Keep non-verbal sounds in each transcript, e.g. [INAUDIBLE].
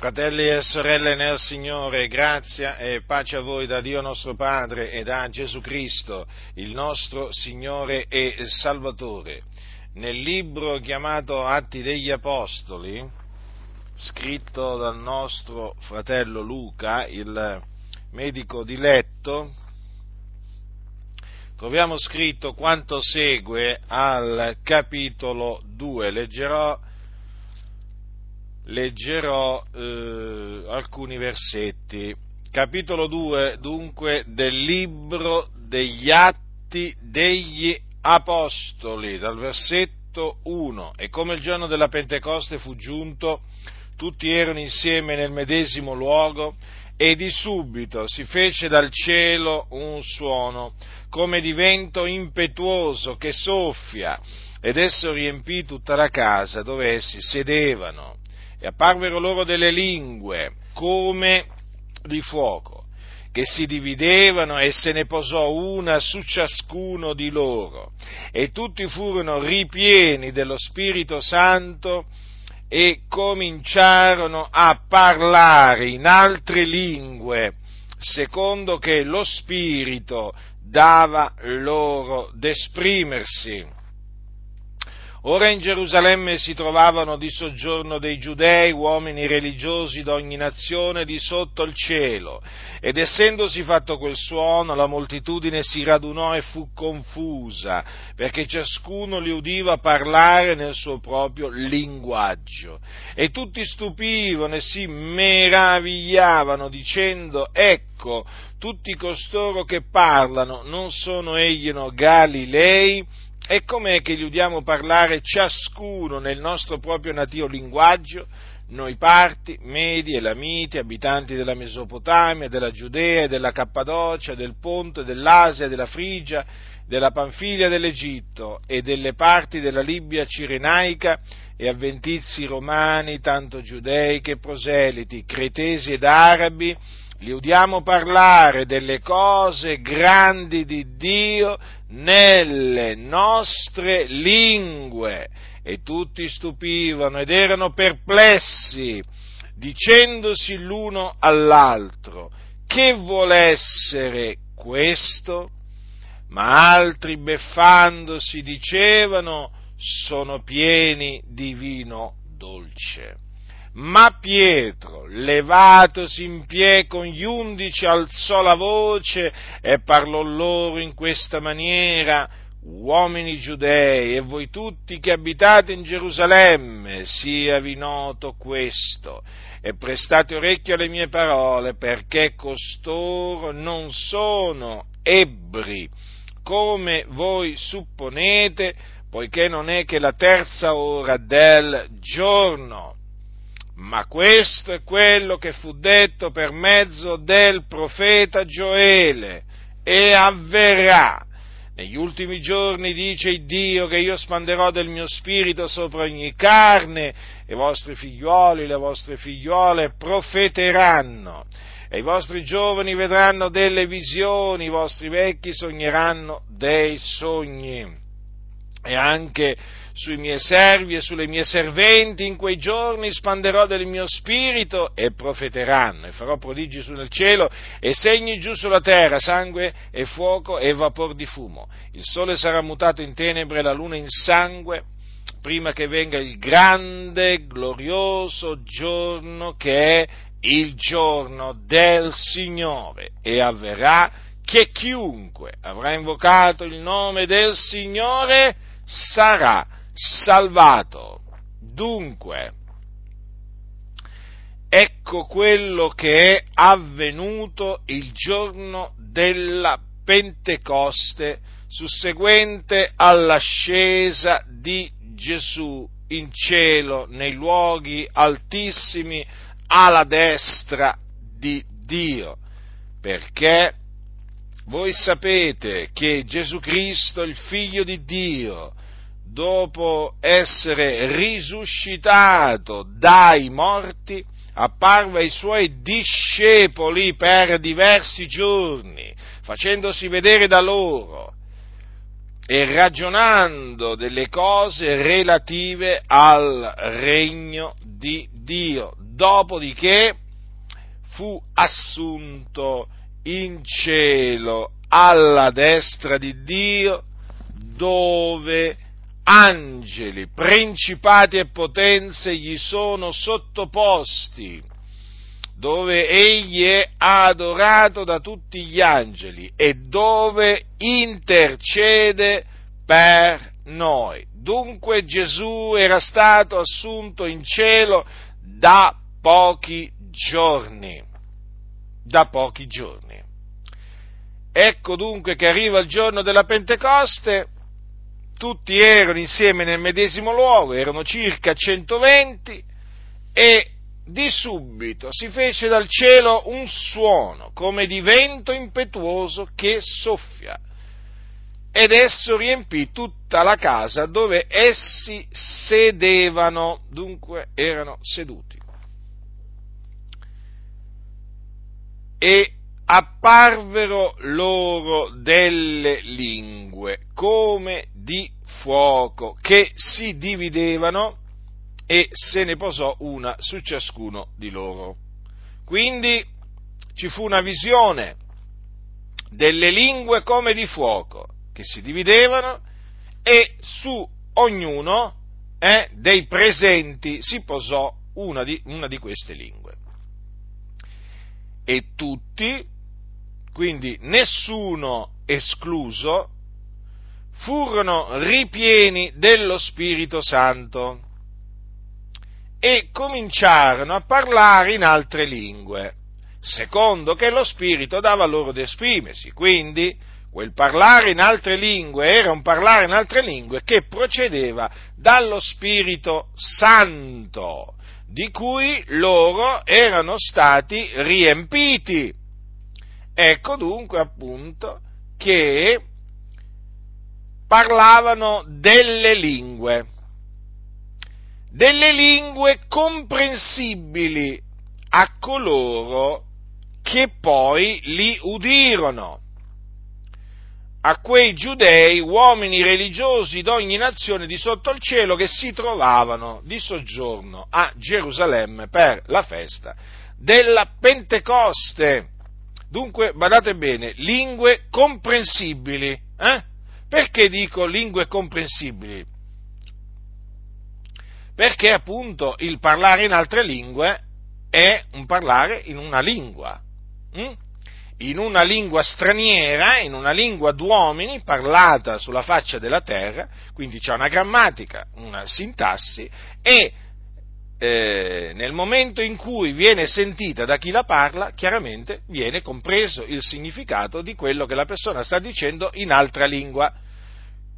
Fratelli e sorelle nel Signore, grazia e pace a voi da Dio nostro Padre e da Gesù Cristo, il nostro Signore e Salvatore. Nel libro chiamato Atti degli Apostoli, scritto dal nostro fratello Luca, il medico di letto, troviamo scritto quanto segue al capitolo 2. Leggerò leggerò eh, alcuni versetti. Capitolo 2, dunque, del libro degli Atti degli Apostoli, dal versetto 1. E come il giorno della Pentecoste fu giunto, tutti erano insieme nel medesimo luogo, e di subito si fece dal cielo un suono, come di vento impetuoso che soffia, ed esso riempì tutta la casa dove essi sedevano e apparvero loro delle lingue come di fuoco, che si dividevano e se ne posò una su ciascuno di loro, e tutti furono ripieni dello Spirito Santo e cominciarono a parlare in altre lingue, secondo che lo Spirito dava loro d'esprimersi. Ora in Gerusalemme si trovavano di soggiorno dei giudei, uomini religiosi d'ogni nazione di sotto il cielo, ed essendosi fatto quel suono, la moltitudine si radunò e fu confusa, perché ciascuno li udiva parlare nel suo proprio linguaggio. E tutti stupivano e si meravigliavano, dicendo, ecco, tutti costoro che parlano, non sono egli no Galilei? E com'è che gli udiamo parlare ciascuno nel nostro proprio nativo linguaggio? Noi parti, medi, elamiti, abitanti della Mesopotamia, della Giudea, della Cappadocia, del Ponte, dell'Asia, della Frigia, della Panfilia dell'Egitto e delle parti della Libia cirenaica e avventizi romani, tanto giudei che proseliti, cretesi ed arabi, li udiamo parlare delle cose grandi di Dio nelle nostre lingue e tutti stupivano ed erano perplessi, dicendosi l'uno all'altro, che vuole essere questo? Ma altri beffandosi dicevano, sono pieni di vino dolce. Ma Pietro, levatosi in piedi con gli undici, alzò la voce e parlò loro in questa maniera, uomini giudei e voi tutti che abitate in Gerusalemme, siavi noto questo, e prestate orecchio alle mie parole, perché costoro non sono ebbri, come voi supponete, poiché non è che la terza ora del giorno ma questo è quello che fu detto per mezzo del profeta Gioele e avverrà. Negli ultimi giorni dice Dio che io spanderò del mio spirito sopra ogni carne, i vostri figlioli, le vostre figliole profeteranno, e i vostri giovani vedranno delle visioni, i vostri vecchi sogneranno dei sogni. E anche sui miei servi e sulle mie serventi in quei giorni spanderò del mio spirito e profeteranno e farò prodigi su nel cielo e segni giù sulla terra, sangue e fuoco e vapor di fumo. Il sole sarà mutato in tenebre e la luna in sangue prima che venga il grande, glorioso giorno che è il giorno del Signore e avverrà che chiunque avrà invocato il nome del Signore sarà salvato. Dunque, ecco quello che è avvenuto il giorno della Pentecoste, susseguente all'ascesa di Gesù in cielo, nei luoghi altissimi, alla destra di Dio, perché voi sapete che Gesù Cristo, il figlio di Dio, dopo essere risuscitato dai morti, apparve ai suoi discepoli per diversi giorni, facendosi vedere da loro e ragionando delle cose relative al regno di Dio. dopodiché fu assunto in cielo alla destra di Dio, dove angeli, principati e potenze gli sono sottoposti, dove egli è adorato da tutti gli angeli e dove intercede per noi. Dunque Gesù era stato assunto in cielo da pochi giorni. Da pochi giorni. Ecco dunque che arriva il giorno della Pentecoste, tutti erano insieme nel medesimo luogo, erano circa 120 e di subito si fece dal cielo un suono come di vento impetuoso che soffia ed esso riempì tutta la casa dove essi sedevano, dunque erano seduti. E apparvero loro delle lingue come di fuoco che si dividevano e se ne posò una su ciascuno di loro. Quindi ci fu una visione delle lingue come di fuoco che si dividevano e su ognuno eh, dei presenti si posò una di, una di queste lingue. E tutti quindi nessuno escluso, furono ripieni dello Spirito Santo e cominciarono a parlare in altre lingue, secondo che lo Spirito dava loro di esprimersi. Quindi quel parlare in altre lingue era un parlare in altre lingue che procedeva dallo Spirito Santo, di cui loro erano stati riempiti. Ecco dunque appunto che parlavano delle lingue, delle lingue comprensibili a coloro che poi li udirono, a quei giudei, uomini religiosi d'ogni nazione di sotto il cielo che si trovavano di soggiorno a Gerusalemme per la festa della Pentecoste. Dunque, badate bene, lingue comprensibili. Eh? Perché dico lingue comprensibili? Perché appunto il parlare in altre lingue è un parlare in una lingua. Hm? in una lingua straniera, in una lingua d'uomini parlata sulla faccia della terra, quindi c'è una grammatica, una sintassi e eh, nel momento in cui viene sentita da chi la parla, chiaramente viene compreso il significato di quello che la persona sta dicendo in altra lingua.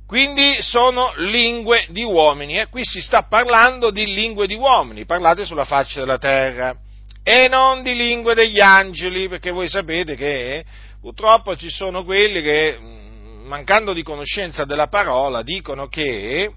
Quindi sono lingue di uomini, eh? qui si sta parlando di lingue di uomini, parlate sulla faccia della terra, e non di lingue degli angeli, perché voi sapete che eh, purtroppo ci sono quelli che, mm, mancando di conoscenza della parola, dicono che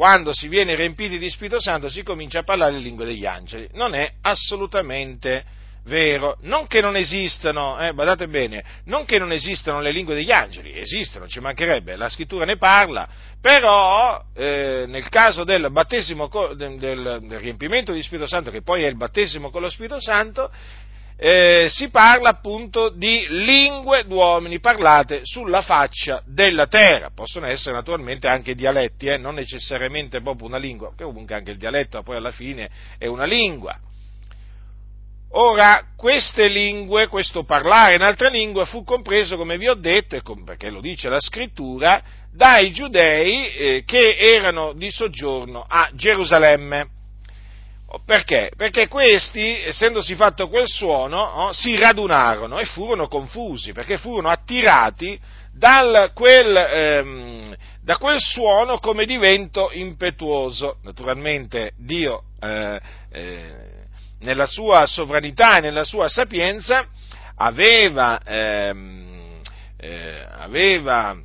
quando si viene riempiti di Spirito Santo si comincia a parlare le lingue degli angeli. Non è assolutamente vero. Non che non esistano, eh, badate bene, non che non esistano le lingue degli angeli, esistono, ci mancherebbe, la scrittura ne parla, però eh, nel caso del battesimo, del, del, riempimento di Spirito Santo, che poi è il battesimo con lo Spirito Santo, eh, si parla appunto di lingue d'uomini parlate sulla faccia della terra. Possono essere naturalmente anche dialetti, eh, non necessariamente proprio una lingua, perché comunque anche il dialetto poi alla fine è una lingua. Ora, queste lingue, questo parlare in altre lingue fu compreso, come vi ho detto, e perché lo dice la scrittura, dai giudei eh, che erano di soggiorno a Gerusalemme. Perché? Perché questi, essendosi fatto quel suono, oh, si radunarono e furono confusi, perché furono attirati dal, quel, ehm, da quel suono come di vento impetuoso. Naturalmente Dio, eh, eh, nella sua sovranità e nella sua sapienza, aveva, ehm, eh, aveva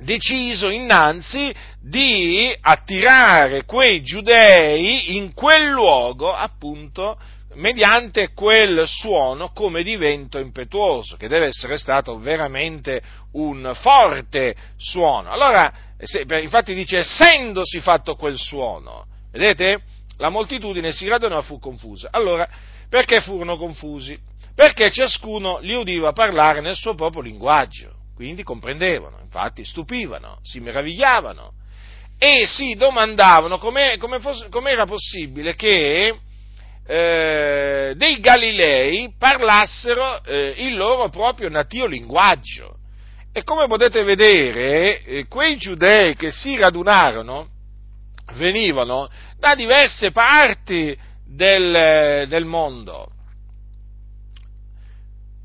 deciso innanzi di attirare quei giudei in quel luogo, appunto, mediante quel suono come di vento impetuoso, che deve essere stato veramente un forte suono. Allora, infatti dice, essendosi fatto quel suono, vedete? la moltitudine si radunò e fu confusa. Allora, perché furono confusi? Perché ciascuno li udiva parlare nel suo proprio linguaggio, quindi comprendevano, infatti stupivano, si meravigliavano e si domandavano com'è, come fosse, com'era possibile che eh, dei Galilei parlassero eh, il loro proprio natio linguaggio. E come potete vedere, eh, quei giudei che si radunarono venivano da diverse parti del, del mondo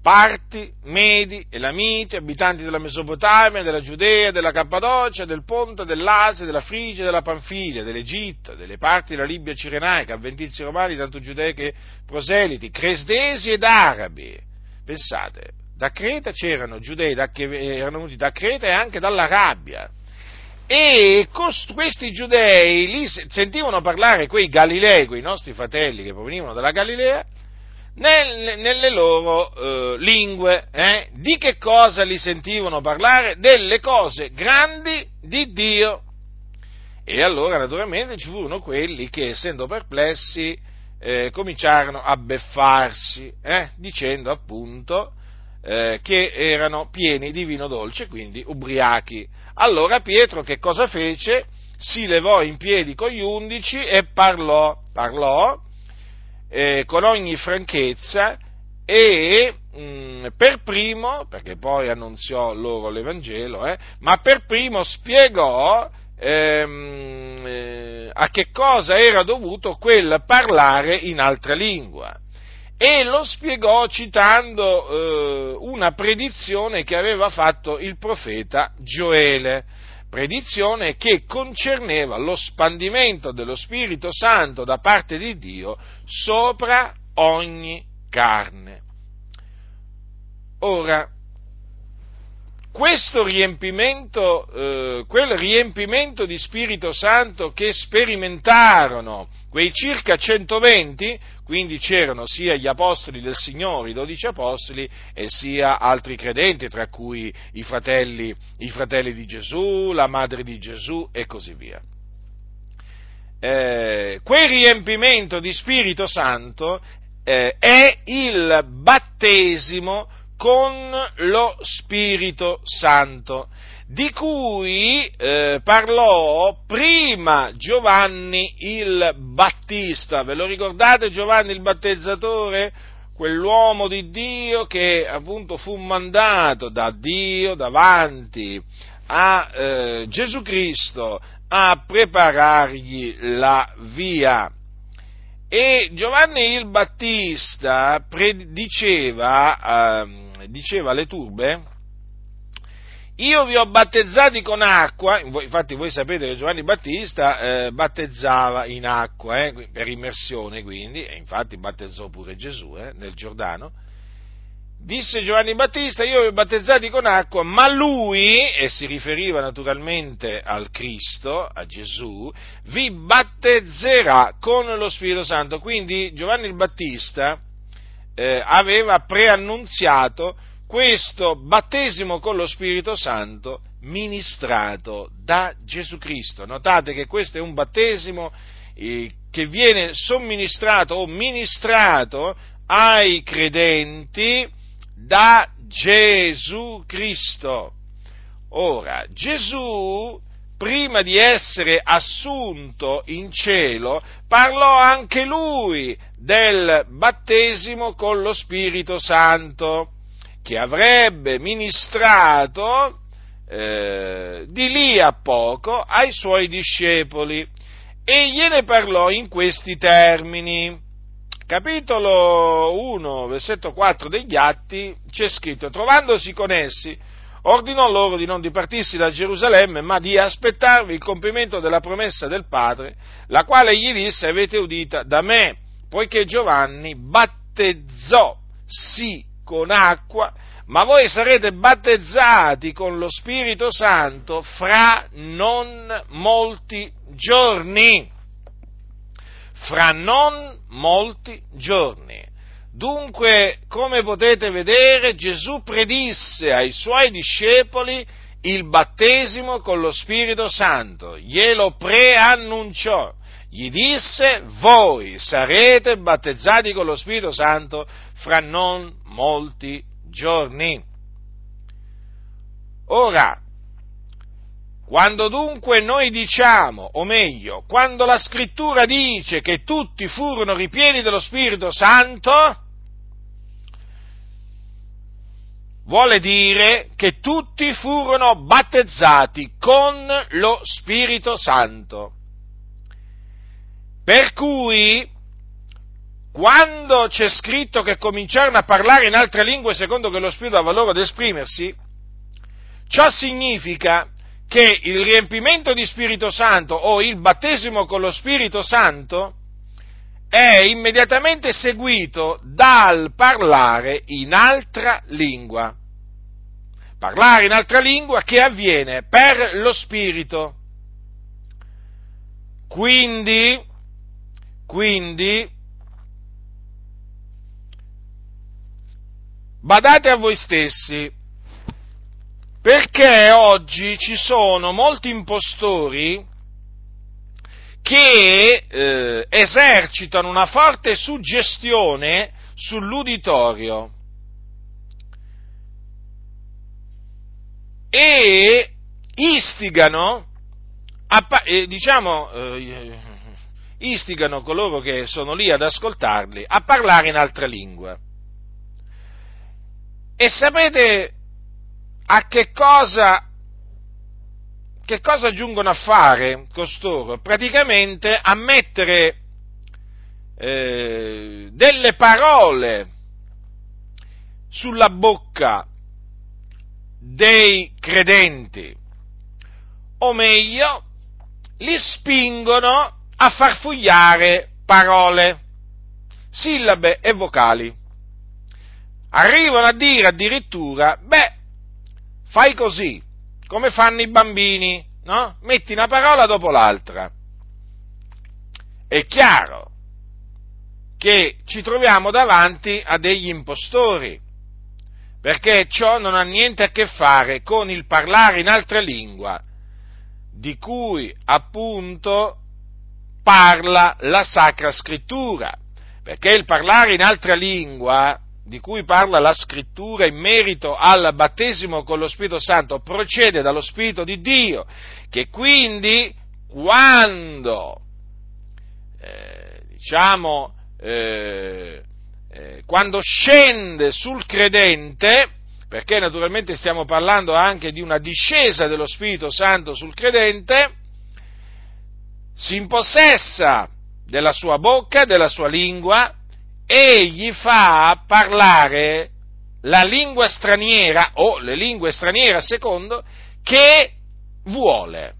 Parti, Medi, Elamiti, abitanti della Mesopotamia, della Giudea, della Cappadocia, del Ponto, dell'Asia, della Frigia, della Panfilia, dell'Egitto, delle parti della Libia cirenaica, avventizi romani, tanto giudei che proseliti, cresdesi ed arabi. Pensate, da Creta c'erano giudei che erano venuti da Creta e anche dall'Arabia. E questi giudei lì sentivano parlare quei Galilei, quei nostri fratelli che provenivano dalla Galilea, nel, nelle loro eh, lingue. Eh? Di che cosa li sentivano parlare? Delle cose grandi di Dio. E allora naturalmente ci furono quelli che, essendo perplessi, eh, cominciarono a beffarsi, eh, dicendo appunto eh, che erano pieni di vino dolce, quindi ubriachi. Allora Pietro che cosa fece? Si levò in piedi con gli undici e parlò, parlò eh, con ogni franchezza e mh, mm, per primo, perché poi annunziò loro l'Evangelo, eh, ma per primo spiegò ehm, eh, a che cosa era dovuto quel parlare in altra lingua. E lo spiegò citando eh, una predizione che aveva fatto il profeta Gioele predizione che concerneva lo spandimento dello Spirito Santo da parte di Dio sopra ogni carne. Ora, questo riempimento, eh, quel riempimento di Spirito Santo che sperimentarono quei circa 120, quindi c'erano sia gli apostoli del Signore, i dodici apostoli, e sia altri credenti, tra cui i fratelli, i fratelli di Gesù, la madre di Gesù e così via. Eh, quel riempimento di Spirito Santo eh, è il battesimo con lo Spirito Santo di cui eh, parlò prima Giovanni il Battista. Ve lo ricordate Giovanni il Battezzatore? Quell'uomo di Dio che appunto fu mandato da Dio davanti a eh, Gesù Cristo a preparargli la via. E Giovanni il Battista prediceva, eh, diceva alle turbe, io vi ho battezzati con acqua, infatti voi sapete che Giovanni Battista eh, battezzava in acqua, eh, per immersione quindi, e infatti battezzò pure Gesù eh, nel Giordano. Disse Giovanni Battista, io vi ho battezzati con acqua, ma lui, e si riferiva naturalmente al Cristo, a Gesù, vi battezzerà con lo Spirito Santo. Quindi Giovanni il Battista eh, aveva preannunziato questo battesimo con lo Spirito Santo ministrato da Gesù Cristo. Notate che questo è un battesimo eh, che viene somministrato o ministrato ai credenti da Gesù Cristo. Ora, Gesù, prima di essere assunto in cielo, parlò anche lui del battesimo con lo Spirito Santo che avrebbe ministrato eh, di lì a poco ai suoi discepoli e gliene parlò in questi termini. Capitolo 1, versetto 4 degli Atti c'è scritto, trovandosi con essi, ordinò loro di non dipartirsi da Gerusalemme, ma di aspettarvi il compimento della promessa del Padre, la quale gli disse avete udita da me, poiché Giovanni battezzò sì con acqua, ma voi sarete battezzati con lo Spirito Santo fra non molti giorni. Fra non molti giorni. Dunque, come potete vedere, Gesù predisse ai suoi discepoli il battesimo con lo Spirito Santo, glielo preannunciò, gli disse, voi sarete battezzati con lo Spirito Santo fra non molti giorni. Ora, quando dunque noi diciamo, o meglio, quando la scrittura dice che tutti furono ripieni dello Spirito Santo, vuole dire che tutti furono battezzati con lo Spirito Santo. Per cui, quando c'è scritto che cominciarono a parlare in altre lingue secondo che lo Spirito dava loro ad esprimersi, ciò significa che il riempimento di Spirito Santo o il battesimo con lo Spirito Santo è immediatamente seguito dal parlare in altra lingua. Parlare in altra lingua che avviene per lo Spirito. Quindi, quindi, badate a voi stessi, perché oggi ci sono molti impostori che eh, esercitano una forte suggestione sull'uditorio e istigano, eh, diciamo, eh, istigano coloro che sono lì ad ascoltarli a parlare in altre lingue. E sapete a che cosa che cosa giungono a fare costoro? Praticamente a mettere eh, delle parole sulla bocca dei credenti, o meglio, li spingono a farfugliare parole, sillabe e vocali. Arrivano a dire addirittura, beh, fai così, come fanno i bambini, no? Metti una parola dopo l'altra. È chiaro che ci troviamo davanti a degli impostori, perché ciò non ha niente a che fare con il parlare in altra lingua, di cui appunto parla la Sacra Scrittura, perché il parlare in altra lingua di cui parla la scrittura in merito al battesimo con lo Spirito Santo procede dallo Spirito di Dio, che quindi quando, eh, diciamo, eh, eh, quando scende sul credente, perché naturalmente stiamo parlando anche di una discesa dello Spirito Santo sul credente, si impossessa della sua bocca, della sua lingua, e gli fa parlare la lingua straniera o le lingue straniere a secondo che vuole.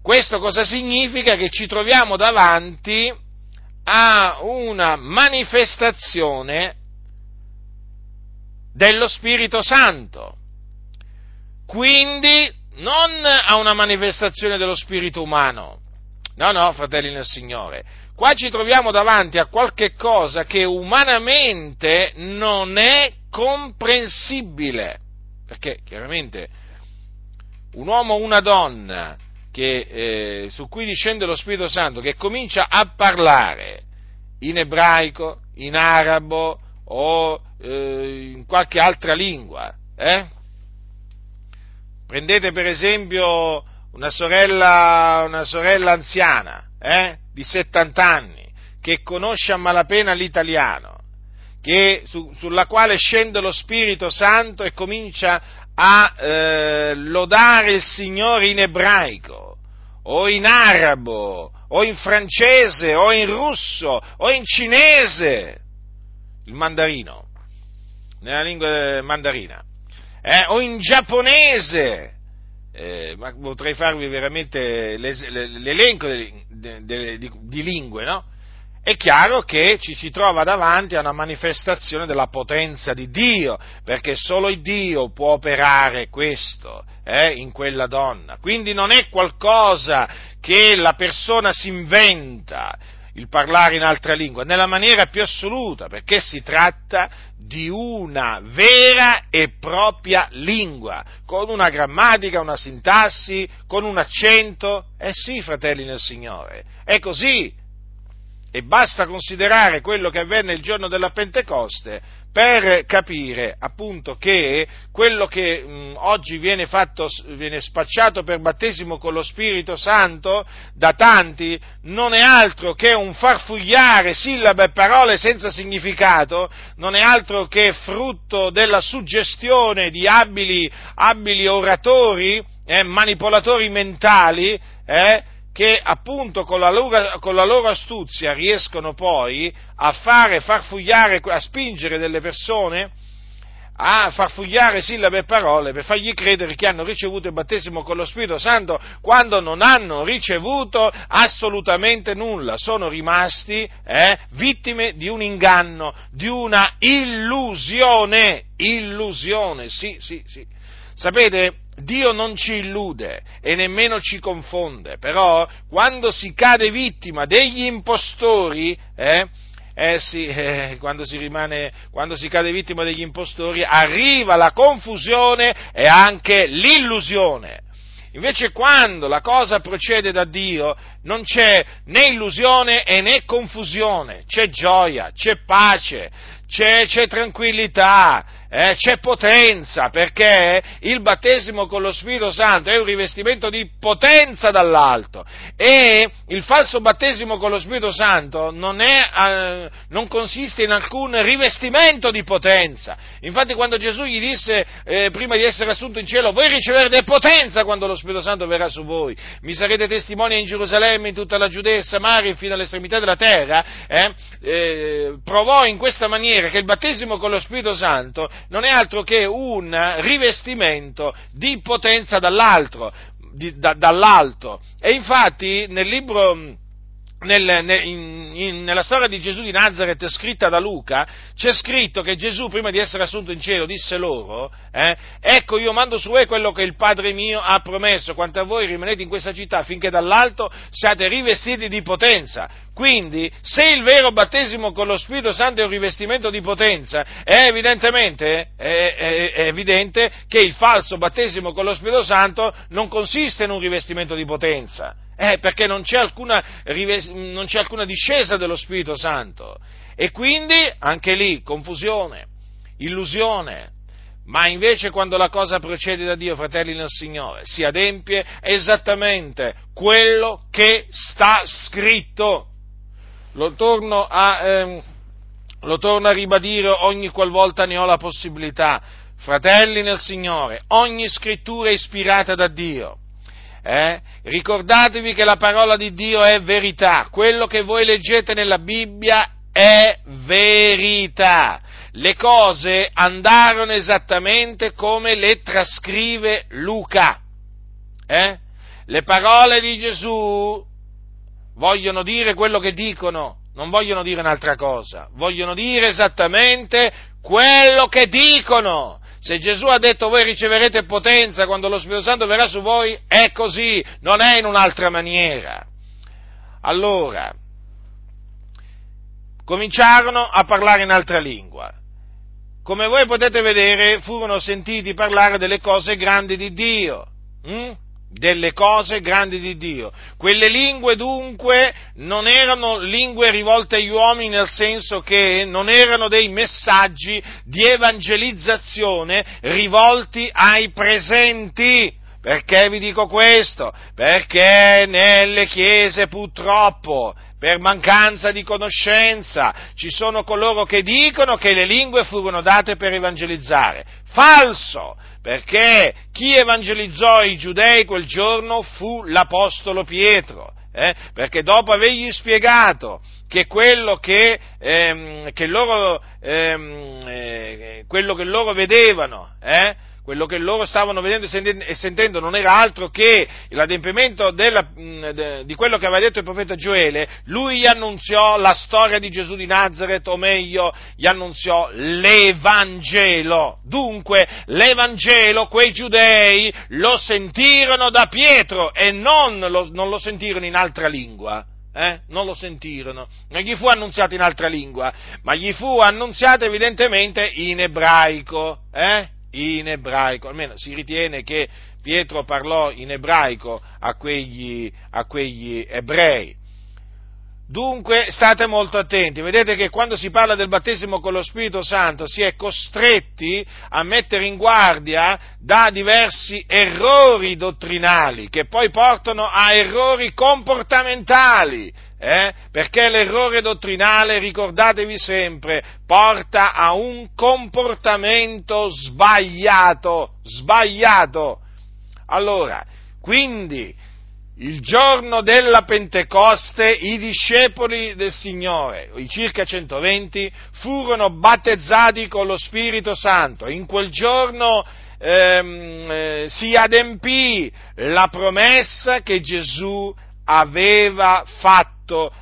Questo cosa significa? Che ci troviamo davanti a una manifestazione dello Spirito Santo. Quindi non a una manifestazione dello Spirito umano. No, no, fratelli nel Signore Qua ci troviamo davanti a qualche cosa che umanamente non è comprensibile, perché chiaramente un uomo o una donna che, eh, su cui discende lo Spirito Santo che comincia a parlare in ebraico, in arabo o eh, in qualche altra lingua, eh? prendete per esempio una sorella, una sorella anziana, eh? di 70 anni, che conosce a malapena l'italiano, che, su, sulla quale scende lo Spirito Santo e comincia a eh, lodare il Signore in ebraico, o in arabo, o in francese, o in russo, o in cinese, il mandarino, nella lingua mandarina, eh, o in giapponese, eh, ma potrei farvi veramente l'elenco di, di, di, di lingue, no? È chiaro che ci si trova davanti a una manifestazione della potenza di Dio, perché solo Dio può operare questo eh, in quella donna. Quindi non è qualcosa che la persona si inventa. Il parlare in altra lingua, nella maniera più assoluta, perché si tratta di una vera e propria lingua, con una grammatica, una sintassi, con un accento. Eh sì, fratelli nel Signore, è così. E basta considerare quello che avvenne il giorno della Pentecoste per capire appunto che quello che mh, oggi viene, fatto, viene spacciato per battesimo con lo Spirito Santo da tanti non è altro che un farfugliare sillabe e parole senza significato, non è altro che frutto della suggestione di abili, abili oratori, eh, manipolatori mentali, eh, che appunto con la, loro, con la, loro, astuzia riescono poi a fare farfugliare, a spingere delle persone a farfugliare sillabe e parole per fargli credere che hanno ricevuto il battesimo con lo Spirito Santo quando non hanno ricevuto assolutamente nulla, sono rimasti eh, vittime di un inganno, di una illusione, illusione, sì, sì, sì. Sapete, Dio non ci illude e nemmeno ci confonde, però quando si cade vittima degli impostori, eh, eh sì, [LAUGHS] eh, quando, si rimane, quando si cade vittima degli impostori, arriva la confusione e anche l'illusione. Invece quando la cosa procede da Dio non c'è né illusione né confusione, c'è gioia, c'è pace, c'è, c'è tranquillità, eh, c'è potenza, perché il battesimo con lo Spirito Santo è un rivestimento di potenza dall'alto e il falso battesimo con lo Spirito Santo non, è, eh, non consiste in alcun rivestimento di potenza. Infatti quando Gesù gli disse, eh, prima di essere assunto in cielo, voi riceverete potenza quando lo Spirito Santo verrà su voi, mi sarete testimoni in Gerusalemme, in tutta la Giudea Samaria, fino all'estremità della terra, eh, eh, provò in questa maniera che il battesimo con lo Spirito Santo non è altro che un rivestimento di potenza dall'alto, di, da, dall'alto. E infatti nel libro nel, nel, in, in, nella storia di Gesù di Nazareth scritta da Luca, c'è scritto che Gesù, prima di essere assunto in cielo, disse loro, eh, ecco io mando su voi quello che il Padre mio ha promesso, quanto a voi rimanete in questa città finché dall'alto siate rivestiti di potenza. Quindi, se il vero battesimo con lo Spirito Santo è un rivestimento di potenza, è evidentemente è, è, è evidente che il falso battesimo con lo Spirito Santo non consiste in un rivestimento di potenza eh, perché non c'è, alcuna, non c'è alcuna discesa dello Spirito Santo. E quindi anche lì confusione, illusione, ma invece quando la cosa procede da Dio, fratelli nel Signore, si adempie esattamente quello che sta scritto. Lo torno a, ehm, lo torno a ribadire ogni qualvolta ne ho la possibilità. Fratelli nel Signore, ogni scrittura è ispirata da Dio eh? Ricordatevi che la parola di Dio è verità, quello che voi leggete nella Bibbia è verità. Le cose andarono esattamente come le trascrive Luca. Eh? Le parole di Gesù vogliono dire quello che dicono, non vogliono dire un'altra cosa, vogliono dire esattamente quello che dicono. Se Gesù ha detto voi riceverete potenza quando lo Spirito Santo verrà su voi, è così, non è in un'altra maniera. Allora, cominciarono a parlare in altra lingua. Come voi potete vedere, furono sentiti parlare delle cose grandi di Dio. Hm? Delle cose grandi di Dio. Quelle lingue dunque non erano lingue rivolte agli uomini nel senso che non erano dei messaggi di evangelizzazione rivolti ai presenti. Perché vi dico questo? Perché nelle chiese purtroppo per mancanza di conoscenza. Ci sono coloro che dicono che le lingue furono date per evangelizzare. Falso! Perché chi evangelizzò i giudei quel giorno fu l'Apostolo Pietro, eh? perché dopo avergli spiegato che quello che, ehm, che, loro, ehm, eh, quello che loro vedevano, eh? Quello che loro stavano vedendo e sentendo non era altro che l'adempimento della, di quello che aveva detto il profeta Gioele, lui gli annunziò la storia di Gesù di Nazareth, o meglio, gli annunziò l'Evangelo. Dunque, l'Evangelo, quei giudei lo sentirono da Pietro e non lo, non lo sentirono in altra lingua. eh? non lo sentirono, non gli fu annunziato in altra lingua, ma gli fu annunziato evidentemente in ebraico, eh? In ebraico, almeno si ritiene che Pietro parlò in ebraico a quegli, a quegli ebrei. Dunque state molto attenti, vedete che quando si parla del battesimo con lo Spirito Santo si è costretti a mettere in guardia da diversi errori dottrinali che poi portano a errori comportamentali, eh? perché l'errore dottrinale, ricordatevi sempre, porta a un comportamento sbagliato, sbagliato. Allora, quindi il giorno della Pentecoste i discepoli del Signore, i circa 120, furono battezzati con lo Spirito Santo. In quel giorno ehm, eh, si adempì la promessa che Gesù aveva fatto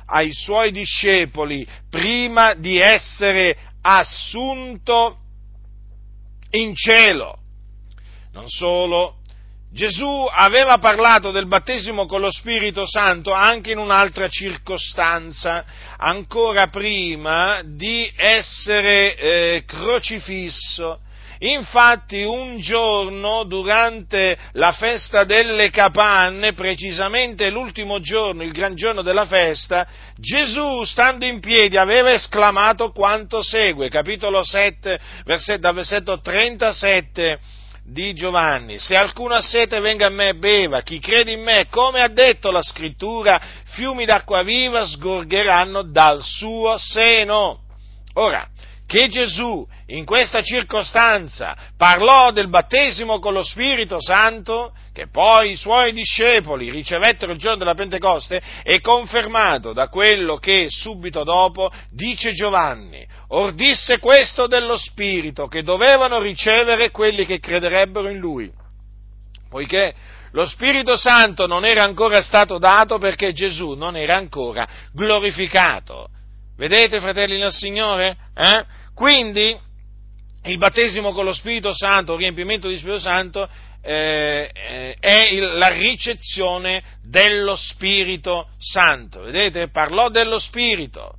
ai suoi discepoli prima di essere assunto in cielo. Non solo, Gesù aveva parlato del battesimo con lo Spirito Santo anche in un'altra circostanza, ancora prima di essere eh, crocifisso. Infatti un giorno durante la festa delle capanne, precisamente l'ultimo giorno, il gran giorno della festa, Gesù, stando in piedi, aveva esclamato quanto segue, capitolo 7, versetto, versetto 37 di Giovanni, se alcuno ha sete venga a me e beva, chi crede in me, come ha detto la scrittura, fiumi d'acqua viva sgorgeranno dal suo seno. Ora, che Gesù in questa circostanza parlò del battesimo con lo Spirito Santo, che poi i suoi discepoli ricevettero il giorno della Pentecoste, è confermato da quello che subito dopo dice Giovanni. Or disse questo dello Spirito che dovevano ricevere quelli che crederebbero in Lui. Poiché lo Spirito Santo non era ancora stato dato perché Gesù non era ancora glorificato. Vedete, fratelli del Signore? Eh? Quindi il battesimo con lo Spirito Santo, il riempimento di Spirito Santo, eh, eh, è il, la ricezione dello Spirito Santo. Vedete? Parlò dello Spirito.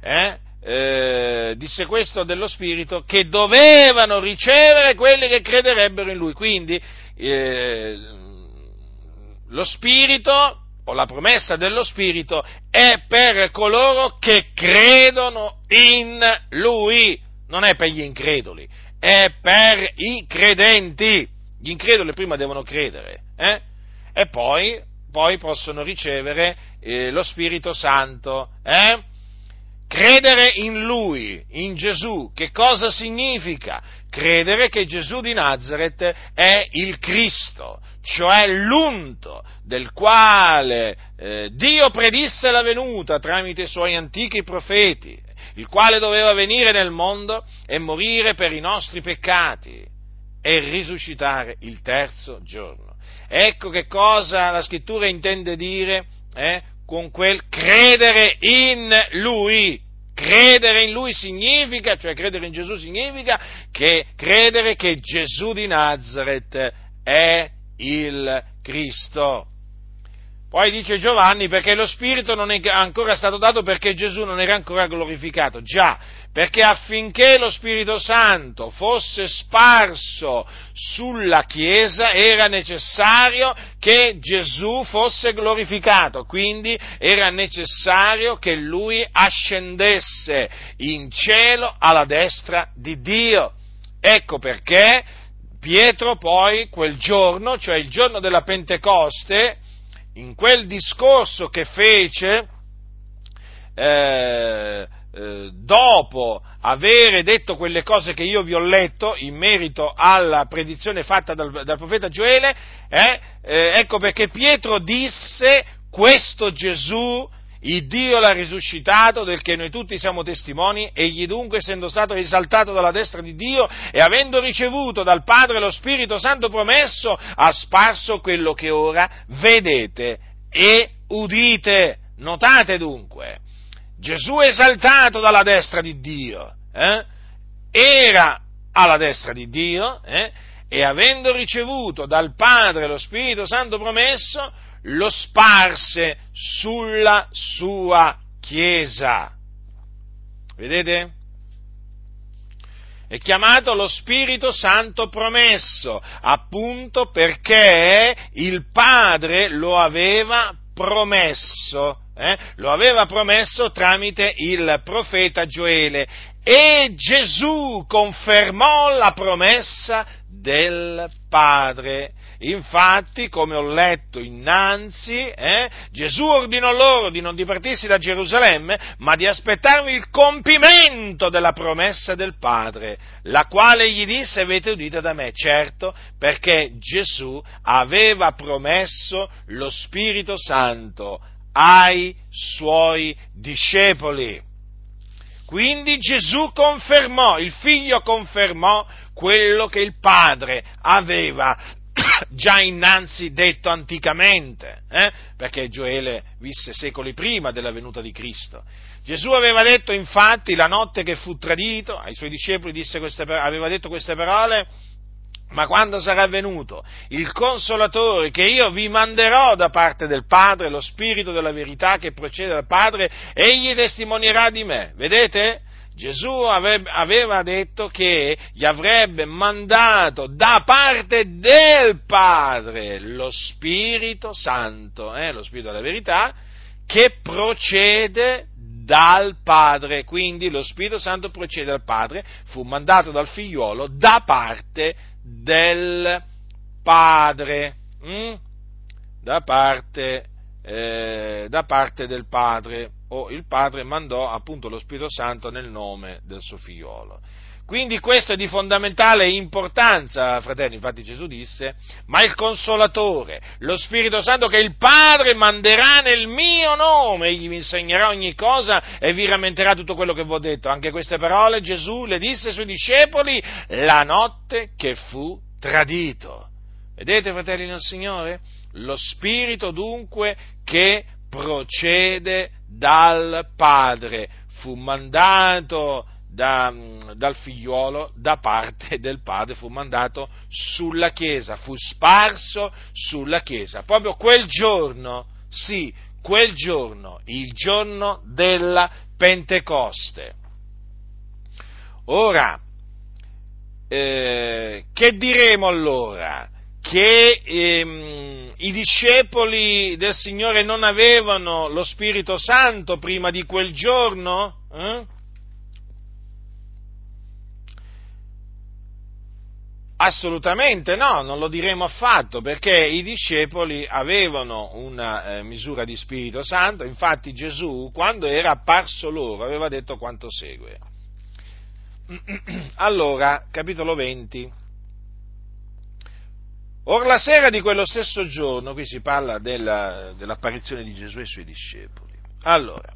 Eh? Eh, disse questo dello Spirito che dovevano ricevere quelli che crederebbero in Lui. Quindi eh, lo Spirito o la promessa dello Spirito è per coloro che credono in Lui non è per gli increduli, è per i credenti. Gli increduli prima devono credere eh? e poi, poi, possono ricevere eh, lo Spirito Santo. Eh? Credere in Lui, in Gesù, che cosa significa? Credere che Gesù di Nazareth è il Cristo, cioè l'unto del quale eh, Dio predisse la venuta tramite i suoi antichi profeti il quale doveva venire nel mondo e morire per i nostri peccati e risuscitare il terzo giorno. Ecco che cosa la scrittura intende dire eh, con quel credere in Lui. Credere in Lui significa, cioè credere in Gesù significa che credere che Gesù di Nazareth è il Cristo. Poi dice Giovanni perché lo Spirito non è ancora stato dato perché Gesù non era ancora glorificato. Già, perché affinché lo Spirito Santo fosse sparso sulla Chiesa era necessario che Gesù fosse glorificato, quindi era necessario che lui ascendesse in cielo alla destra di Dio. Ecco perché Pietro poi quel giorno, cioè il giorno della Pentecoste, in quel discorso che fece, eh, eh, dopo avere detto quelle cose che io vi ho letto in merito alla predizione fatta dal, dal profeta Gioele, eh, eh ecco perché Pietro disse questo Gesù il Dio l'ha risuscitato, del che noi tutti siamo testimoni, egli dunque, essendo stato esaltato dalla destra di Dio e avendo ricevuto dal Padre lo Spirito Santo promesso, ha sparso quello che ora vedete e udite. Notate dunque, Gesù esaltato dalla destra di Dio, eh, era alla destra di Dio, eh, e avendo ricevuto dal Padre lo Spirito Santo promesso, lo sparse sulla sua Chiesa. Vedete? È chiamato lo Spirito Santo promesso, appunto perché il Padre lo aveva promesso, eh? lo aveva promesso tramite il profeta Gioele e Gesù confermò la promessa del Padre. Infatti, come ho letto innanzi, eh, Gesù ordinò loro di non dipartirsi da Gerusalemme, ma di aspettarvi il compimento della promessa del Padre, la quale gli disse avete udita da me, certo, perché Gesù aveva promesso lo Spirito Santo ai suoi discepoli. Quindi Gesù confermò, il figlio confermò quello che il padre aveva già innanzi detto anticamente, eh? perché Gioele visse secoli prima della venuta di Cristo. Gesù aveva detto infatti la notte che fu tradito, ai suoi discepoli queste, aveva detto queste parole, ma quando sarà venuto il consolatore che io vi manderò da parte del Padre, lo Spirito della verità che procede dal Padre, egli testimonierà di me. Vedete? Gesù aveva detto che gli avrebbe mandato da parte del Padre lo Spirito Santo, eh, lo Spirito della verità, che procede dal Padre. Quindi lo Spirito Santo procede dal Padre, fu mandato dal figliuolo da parte del Padre. Mm? Da, parte, eh, da parte del Padre o il Padre mandò appunto lo Spirito Santo nel nome del suo figliolo. Quindi questo è di fondamentale importanza, fratelli, infatti Gesù disse, ma il consolatore, lo Spirito Santo che il Padre manderà nel mio nome, egli vi insegnerà ogni cosa e vi rammenterà tutto quello che vi ho detto. Anche queste parole Gesù le disse ai suoi discepoli la notte che fu tradito. Vedete, fratelli nel Signore? Lo Spirito dunque che procede dal Padre, fu mandato da, dal figliuolo da parte del Padre, fu mandato sulla Chiesa, fu sparso sulla Chiesa. Proprio quel giorno, sì, quel giorno, il giorno della Pentecoste. Ora, eh, che diremo allora? Che ehm, i discepoli del Signore non avevano lo Spirito Santo prima di quel giorno? Eh? Assolutamente no, non lo diremo affatto, perché i discepoli avevano una eh, misura di Spirito Santo, infatti Gesù, quando era apparso loro, aveva detto quanto segue. [CLEARS THROAT] Allora, capitolo 20. Or la sera di quello stesso giorno, qui si parla della, dell'apparizione di Gesù ai suoi discepoli. Allora,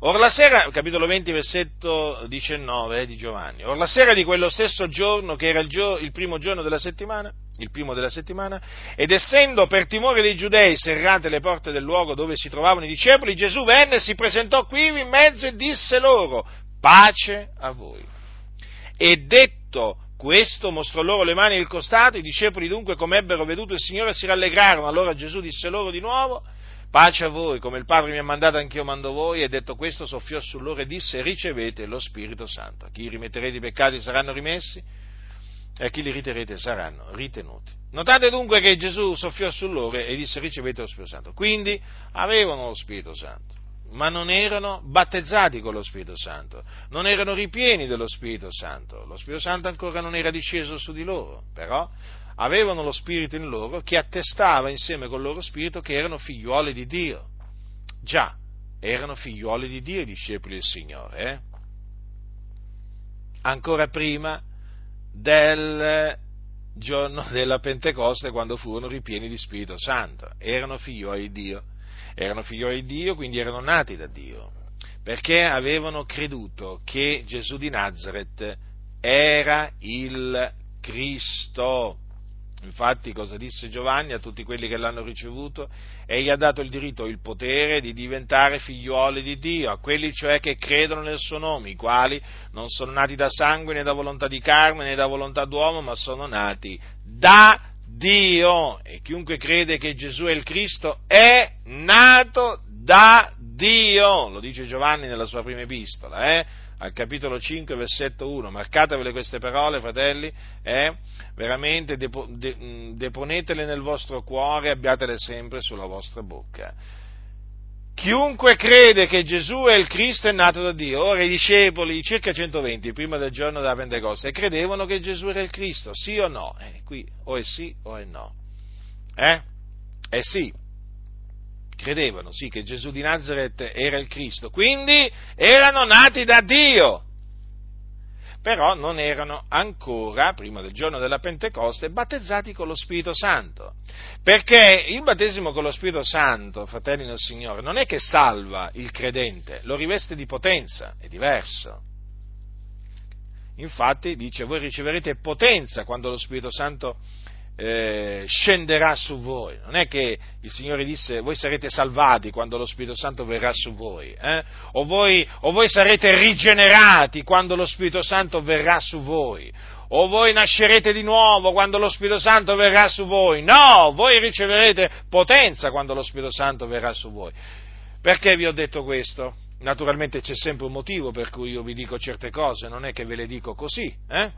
or la sera, capitolo 20, versetto 19 eh, di Giovanni, or la sera di quello stesso giorno, che era il, gio, il primo giorno della settimana, il primo della settimana, ed essendo per timore dei giudei serrate le porte del luogo dove si trovavano i discepoli, Gesù venne, si presentò qui in mezzo e disse loro, pace a voi. E detto questo mostrò loro le mani e il costato, i discepoli dunque come ebbero veduto il Signore si rallegrarono, allora Gesù disse loro di nuovo, pace a voi, come il Padre mi ha mandato anch'io mando voi, e detto questo soffiò su loro e disse, ricevete lo Spirito Santo, a chi rimetterete i peccati saranno rimessi, e a chi li riterete saranno ritenuti. Notate dunque che Gesù soffiò su loro e disse ricevete lo Spirito Santo, quindi avevano lo Spirito Santo ma non erano battezzati con lo Spirito Santo, non erano ripieni dello Spirito Santo, lo Spirito Santo ancora non era disceso su di loro, però avevano lo Spirito in loro che attestava insieme col loro Spirito che erano figliuoli di Dio. Già, erano figliuoli di Dio i discepoli del Signore, eh? ancora prima del giorno della Pentecoste quando furono ripieni di Spirito Santo, erano figliuoli di Dio erano figlioli di Dio, quindi erano nati da Dio, perché avevano creduto che Gesù di Nazareth era il Cristo. Infatti cosa disse Giovanni a tutti quelli che l'hanno ricevuto? Egli ha dato il diritto, il potere di diventare figliuoli di Dio, a quelli cioè che credono nel suo nome, i quali non sono nati da sangue né da volontà di carne né da volontà d'uomo, ma sono nati da Dio e chiunque crede che Gesù è il Cristo è nato da Dio, lo dice Giovanni nella sua prima epistola, eh? al capitolo 5, versetto 1. Marcatevele queste parole, fratelli, eh? veramente depo, de, deponetele nel vostro cuore e abbiatele sempre sulla vostra bocca. Chiunque crede che Gesù è il Cristo è nato da Dio. Ora i discepoli, circa 120, prima del giorno della Pentecoste, credevano che Gesù era il Cristo, sì o no? Eh, qui o è sì o è no. Eh? Eh sì. Credevano, sì, che Gesù di Nazareth era il Cristo, quindi erano nati da Dio però non erano ancora, prima del giorno della Pentecoste, battezzati con lo Spirito Santo. Perché il battesimo con lo Spirito Santo, fratelli del Signore, non è che salva il credente, lo riveste di potenza, è diverso. Infatti dice, voi riceverete potenza quando lo Spirito Santo eh, scenderà su voi. Non è che il Signore disse voi sarete salvati quando lo Spirito Santo verrà su voi, eh? o, voi o voi sarete rigenerati quando lo Spirito Santo verrà su voi, o voi nascerete di nuovo quando lo Spirito Santo verrà su voi. No, voi riceverete potenza quando lo Spirito Santo verrà su voi. Perché vi ho detto questo? Naturalmente c'è sempre un motivo per cui io vi dico certe cose, non è che ve le dico così, eh?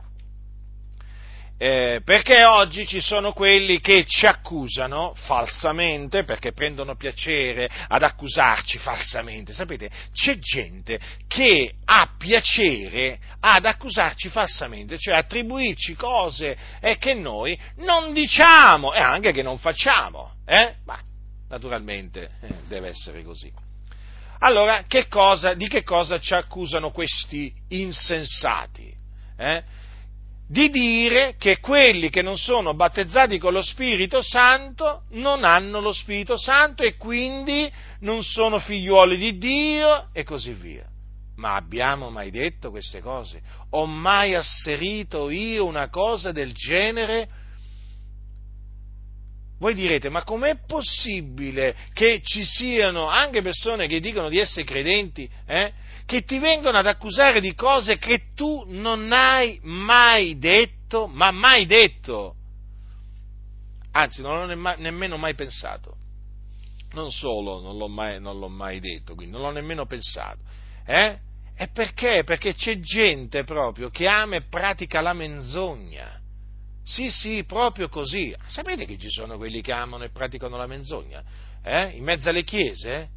Eh, perché oggi ci sono quelli che ci accusano falsamente, perché prendono piacere ad accusarci falsamente. Sapete, c'è gente che ha piacere ad accusarci falsamente, cioè attribuirci cose eh, che noi non diciamo e anche che non facciamo. Eh? Ma naturalmente eh, deve essere così. Allora, che cosa, di che cosa ci accusano questi insensati? Di dire che quelli che non sono battezzati con lo Spirito Santo non hanno lo Spirito Santo e quindi non sono figliuoli di Dio e così via. Ma abbiamo mai detto queste cose? Ho mai asserito io una cosa del genere? Voi direte, ma com'è possibile che ci siano anche persone che dicono di essere credenti, eh? Che ti vengono ad accusare di cose che tu non hai mai detto, ma mai detto. Anzi, non l'ho nemmeno mai pensato. Non solo non l'ho mai, non l'ho mai detto, quindi non l'ho nemmeno pensato. Eh? E perché? Perché c'è gente proprio che ama e pratica la menzogna. Sì, sì, proprio così. Sapete che ci sono quelli che amano e praticano la menzogna? Eh? In mezzo alle chiese?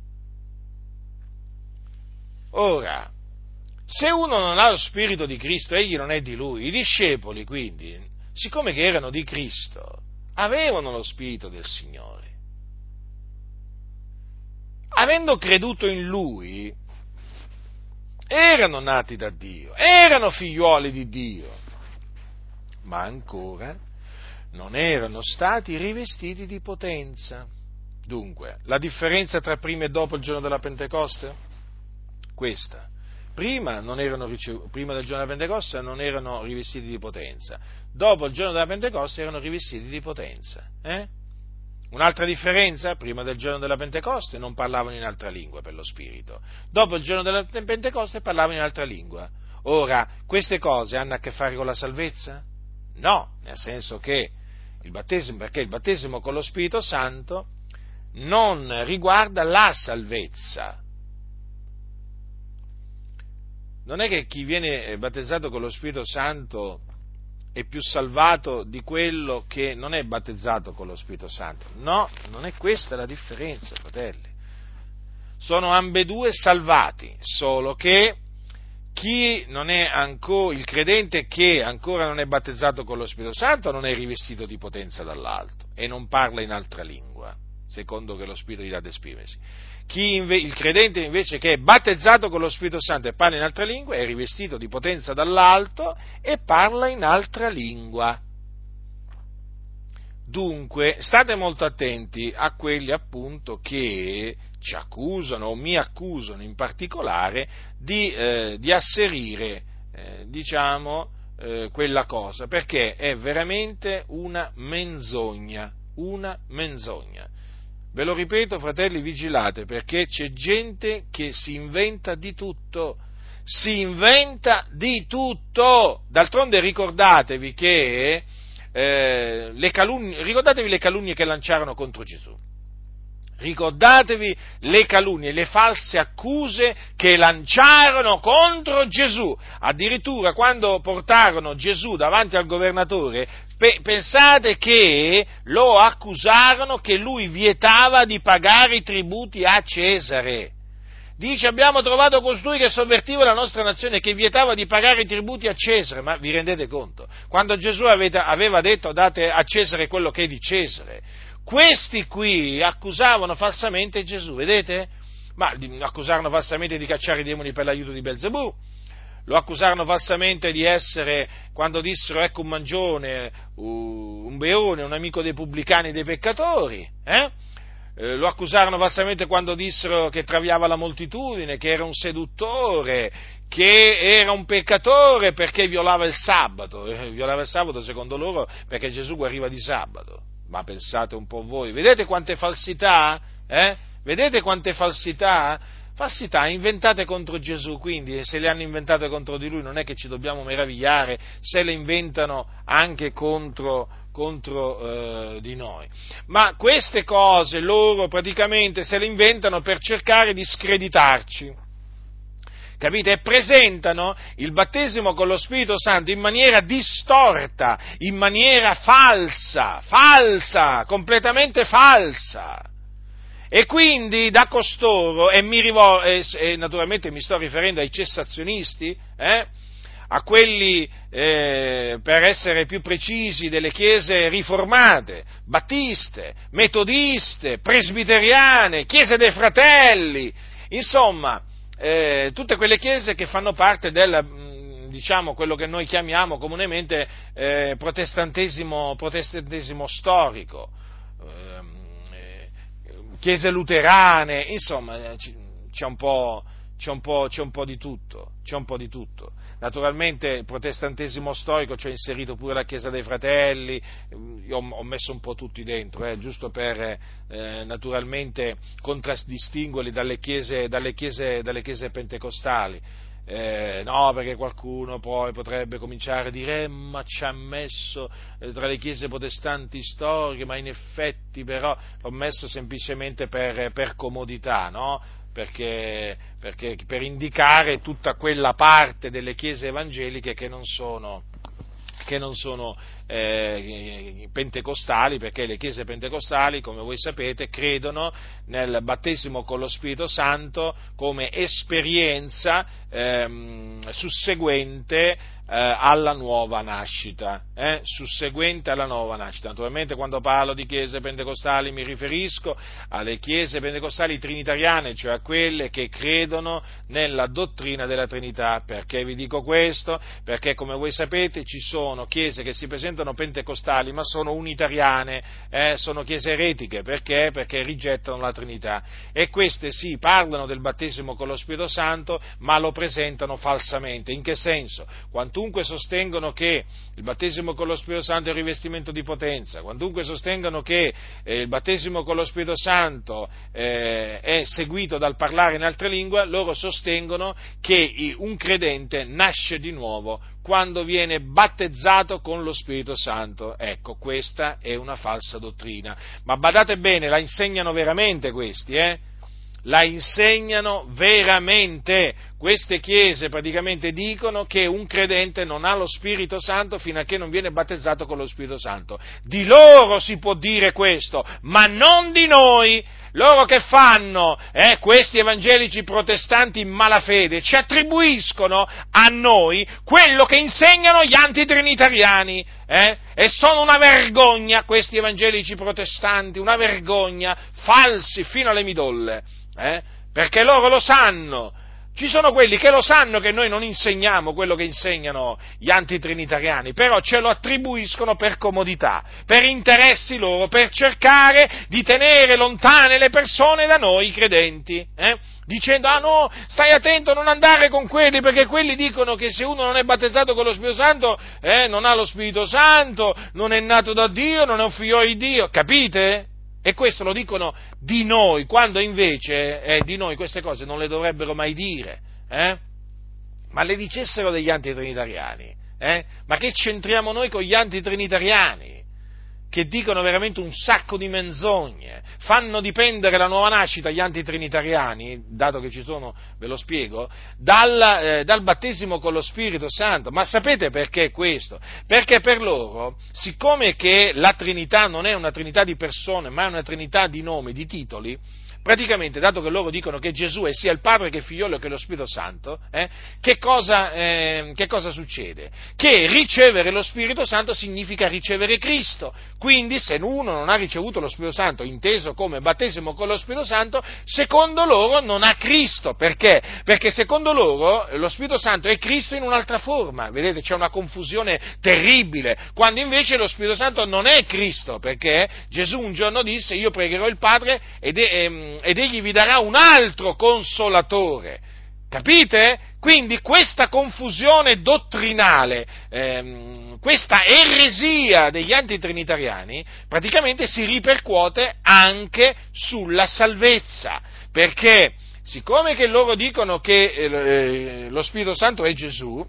Ora, se uno non ha lo spirito di Cristo, egli non è di lui. I discepoli, quindi, siccome che erano di Cristo, avevano lo spirito del Signore. Avendo creduto in lui, erano nati da Dio, erano figliuoli di Dio, ma ancora non erano stati rivestiti di potenza. Dunque, la differenza tra prima e dopo il giorno della Pentecoste? Questa. Prima, ricev- prima, del giorno della Pentecoste non erano rivestiti di potenza, dopo il giorno della Pentecoste erano rivestiti di potenza. Eh? Un'altra differenza, prima del giorno della Pentecoste non parlavano in altra lingua per lo Spirito, dopo il giorno della Pentecoste parlavano in altra lingua. Ora, queste cose hanno a che fare con la salvezza? No, nel senso che il battesimo, perché il battesimo con lo Spirito Santo non riguarda la salvezza, non è che chi viene eh, battezzato con lo Spirito Santo è più salvato di quello che non è battezzato con lo Spirito Santo. No, non è questa la differenza, fratelli. Sono ambedue salvati, solo che chi non è ancora, il credente che ancora non è battezzato con lo Spirito Santo non è rivestito di potenza dall'alto e non parla in altra lingua, secondo che lo Spirito gli dà ad esprimersi inve- il credente invece che è battezzato con lo Spirito Santo e parla in altra lingua è rivestito di potenza dall'alto e parla in altra lingua. Dunque, state molto attenti a quelli appunto che ci accusano o mi accusano in particolare di, eh, di asserire, eh, diciamo, eh, quella cosa, perché è veramente una menzogna, una menzogna. Ve lo ripeto, fratelli, vigilate, perché c'è gente che si inventa di tutto, si inventa di tutto. D'altronde ricordatevi che eh, le calunnie, ricordatevi le calunnie che lanciarono contro Gesù. Ricordatevi le calunnie, le false accuse che lanciarono contro Gesù. Addirittura quando portarono Gesù davanti al governatore, pe- pensate che lo accusarono che lui vietava di pagare i tributi a Cesare. Dice abbiamo trovato costui che sovvertiva la nostra nazione, che vietava di pagare i tributi a Cesare, ma vi rendete conto? Quando Gesù aveva detto date a Cesare quello che è di Cesare, questi qui accusavano falsamente Gesù, vedete? Ma accusarono falsamente di cacciare i demoni per l'aiuto di Belzebù, lo accusarono falsamente di essere, quando dissero ecco un mangione, un beone, un amico dei pubblicani e dei peccatori, eh? Eh, lo accusarono falsamente quando dissero che traviava la moltitudine, che era un seduttore, che era un peccatore perché violava il sabato, eh, violava il sabato secondo loro perché Gesù guariva di sabato. Ma pensate un po' voi, vedete quante falsità? Eh? Vedete quante falsità? Falsità inventate contro Gesù, quindi se le hanno inventate contro di lui non è che ci dobbiamo meravigliare se le inventano anche contro, contro eh, di noi. Ma queste cose loro praticamente se le inventano per cercare di screditarci capite? E presentano il battesimo con lo Spirito Santo in maniera distorta, in maniera falsa, falsa, completamente falsa. E quindi da costoro, e, mi rivol- e, e naturalmente mi sto riferendo ai cessazionisti, eh, a quelli, eh, per essere più precisi, delle chiese riformate, battiste, metodiste, presbiteriane, chiese dei fratelli, insomma, eh, tutte quelle chiese che fanno parte del, mm, diciamo, quello che noi chiamiamo comunemente eh, protestantesimo, protestantesimo, storico, ehm, eh, chiese luterane, insomma, c'è un po' c'è un, c'è un po' di tutto, c'è un po' di tutto. Naturalmente il protestantesimo storico ci ha inserito pure la Chiesa dei Fratelli, io ho messo un po' tutti dentro, eh, giusto per eh, naturalmente contraddistinguerli dalle chiese, dalle chiese, dalle chiese pentecostali. Eh, no, perché qualcuno poi potrebbe cominciare a dire, eh, ma ci ha messo eh, tra le chiese protestanti storiche, ma in effetti però l'ho messo semplicemente per, per comodità, no? perché, perché, per indicare tutta quella parte delle chiese evangeliche che non sono, che non sono eh, pentecostali, perché le chiese pentecostali, come voi sapete, credono nel battesimo con lo Spirito Santo come esperienza ehm, susseguente eh, alla nuova nascita, eh, susseguente alla nuova nascita. Naturalmente quando parlo di chiese pentecostali mi riferisco alle chiese pentecostali trinitariane, cioè a quelle che credono nella dottrina della Trinità. Perché vi dico questo? Perché come voi sapete ci sono chiese che si presentano pentecostali ma sono unitariane, eh, sono chiese eretiche, perché? Perché rigettano la Trinità. E queste sì, parlano del battesimo con lo Spirito Santo, ma lo presentano falsamente. In che senso? Quantunque sostengono che il battesimo con lo Spirito Santo è un rivestimento di potenza, quantunque sostengono che eh, il battesimo con lo Spirito Santo eh, è seguito dal parlare in altre lingue, loro sostengono che un credente nasce di nuovo quando viene battezzato con lo Spirito Santo. Ecco, questa è una falsa dottrina. Ma badate bene, la insegnano veramente questi, eh? la insegnano veramente. Queste chiese praticamente dicono che un credente non ha lo Spirito Santo fino a che non viene battezzato con lo Spirito Santo. Di loro si può dire questo, ma non di noi. Loro che fanno? Eh, questi evangelici protestanti in malafede ci attribuiscono a noi quello che insegnano gli antitrinitariani. Eh? E sono una vergogna questi evangelici protestanti, una vergogna, falsi fino alle midolle eh? perché loro lo sanno. Ci sono quelli che lo sanno che noi non insegniamo quello che insegnano gli antitrinitariani, però ce lo attribuiscono per comodità, per interessi loro, per cercare di tenere lontane le persone da noi credenti, eh? dicendo ah no, stai attento a non andare con quelli perché quelli dicono che se uno non è battezzato con lo Spirito Santo eh, non ha lo Spirito Santo, non è nato da Dio, non è un figlio di Dio, capite? E questo lo dicono di noi, quando invece eh, di noi queste cose non le dovrebbero mai dire, eh? ma le dicessero degli antitrinitariani. Eh? Ma che c'entriamo noi con gli antitrinitariani? Che dicono veramente un sacco di menzogne, fanno dipendere la nuova nascita gli antitrinitariani, dato che ci sono, ve lo spiego, dal, eh, dal, battesimo con lo Spirito Santo. Ma sapete perché questo? Perché per loro, siccome che la Trinità non è una Trinità di persone, ma è una Trinità di nomi, di titoli, praticamente, dato che loro dicono che Gesù è sia il Padre che il Figliolo che lo Spirito Santo, eh, che, cosa, eh, che, cosa, succede? Che ricevere lo Spirito Santo significa ricevere Cristo. Quindi, se uno non ha ricevuto lo Spirito Santo, inteso come battesimo con lo Spirito Santo, secondo loro non ha Cristo. Perché? Perché secondo loro lo Spirito Santo è Cristo in un'altra forma. Vedete, c'è una confusione terribile, quando invece lo Spirito Santo non è Cristo, perché Gesù un giorno disse, io pregherò il Padre ed è, ehm, ed egli vi darà un altro consolatore. Capite? Quindi questa confusione dottrinale, ehm, questa eresia degli antitrinitariani, praticamente si ripercuote anche sulla salvezza, perché siccome che loro dicono che eh, lo Spirito Santo è Gesù,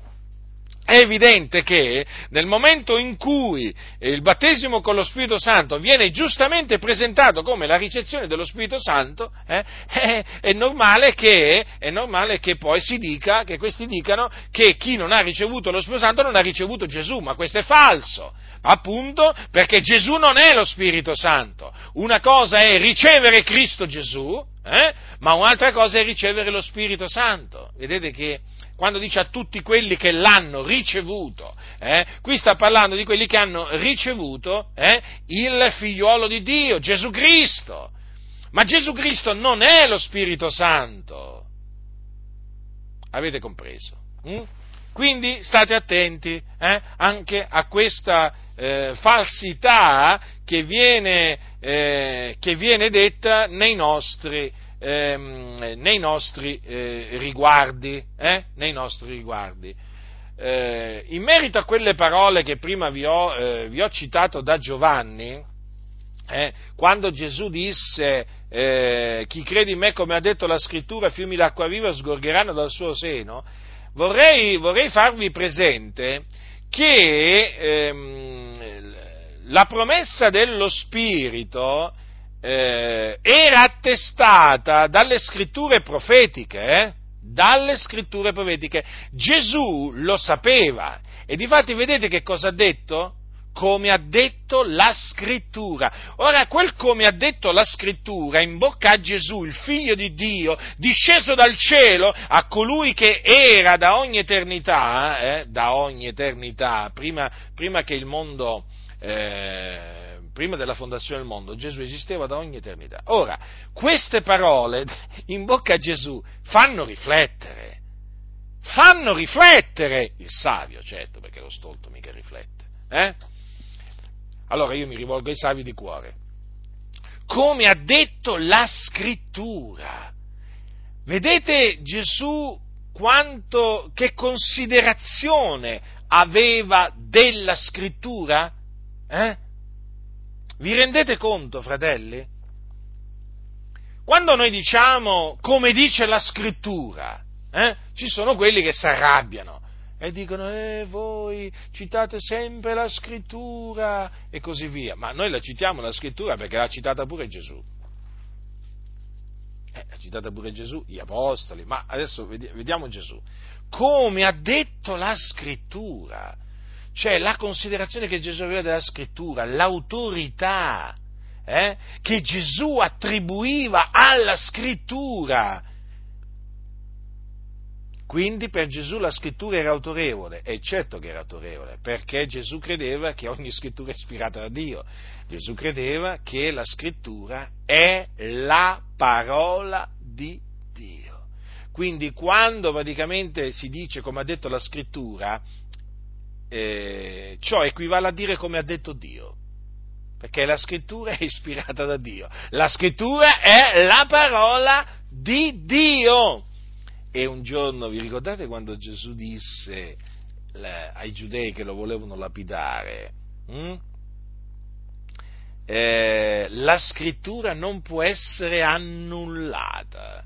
è evidente che nel momento in cui il battesimo con lo Spirito Santo viene giustamente presentato come la ricezione dello Spirito Santo, eh, è, [LAUGHS] è, normale che, è, normale che, poi si dica, che questi dicano che chi non ha ricevuto lo Spirito Santo non ha ricevuto Gesù, ma questo è falso, appunto perché Gesù non è lo Spirito Santo. Una cosa è ricevere Cristo Gesù, eh, ma un'altra cosa è ricevere lo Spirito Santo. Vedete che quando dice a tutti quelli che l'hanno ricevuto, eh, qui sta parlando di quelli che hanno ricevuto eh, il figliuolo di Dio, Gesù Cristo. Ma Gesù Cristo non è lo Spirito Santo. Avete compreso? Mm? Quindi state attenti eh, anche a questa eh, falsità che viene, eh, che viene, detta nei nostri ehm, nei nostri eh, riguardi. Eh? Nei nostri riguardi. Eh, in merito a quelle parole che prima vi ho, eh, vi ho citato da Giovanni, eh, quando Gesù disse eh, chi crede in me come ha detto la scrittura, fiumi d'acqua viva sgorgeranno dal suo seno, vorrei, vorrei farvi presente che ehm, la promessa dello Spirito eh, era attestata dalle scritture profetiche, eh? dalle scritture profetiche. Gesù lo sapeva e difatti vedete che cosa ha detto? Come ha detto la scrittura. Ora, quel come ha detto la scrittura in bocca a Gesù, il figlio di Dio, disceso dal cielo a colui che era da ogni eternità, eh, da ogni eternità, prima, prima che il mondo... Eh, prima della fondazione del mondo, Gesù esisteva da ogni eternità. Ora, queste parole [LAUGHS] in bocca a Gesù fanno riflettere, fanno riflettere il savio, certo, perché lo stolto mica riflette. Eh? Allora io mi rivolgo ai savi di cuore. Come ha detto la scrittura. Vedete Gesù quanto, che considerazione aveva della scrittura? Eh? Vi rendete conto, fratelli? Quando noi diciamo come dice la scrittura, eh, ci sono quelli che si arrabbiano e dicono, eh, voi citate sempre la scrittura e così via. Ma noi la citiamo la scrittura perché l'ha citata pure Gesù. Eh, l'ha citata pure Gesù, gli apostoli, ma adesso vediamo Gesù. Come ha detto la scrittura, cioè la considerazione che Gesù aveva della scrittura, l'autorità eh, che Gesù attribuiva alla scrittura. Quindi per Gesù la scrittura era autorevole, e certo che era autorevole, perché Gesù credeva che ogni scrittura è ispirata da Dio. Gesù credeva che la scrittura è la parola di Dio. Quindi quando praticamente si dice, come ha detto la scrittura, eh, ciò equivale a dire come ha detto Dio, perché la scrittura è ispirata da Dio, la scrittura è la parola di Dio. E un giorno, vi ricordate quando Gesù disse ai giudei che lo volevano lapidare? Hm? Eh, la scrittura non può essere annullata.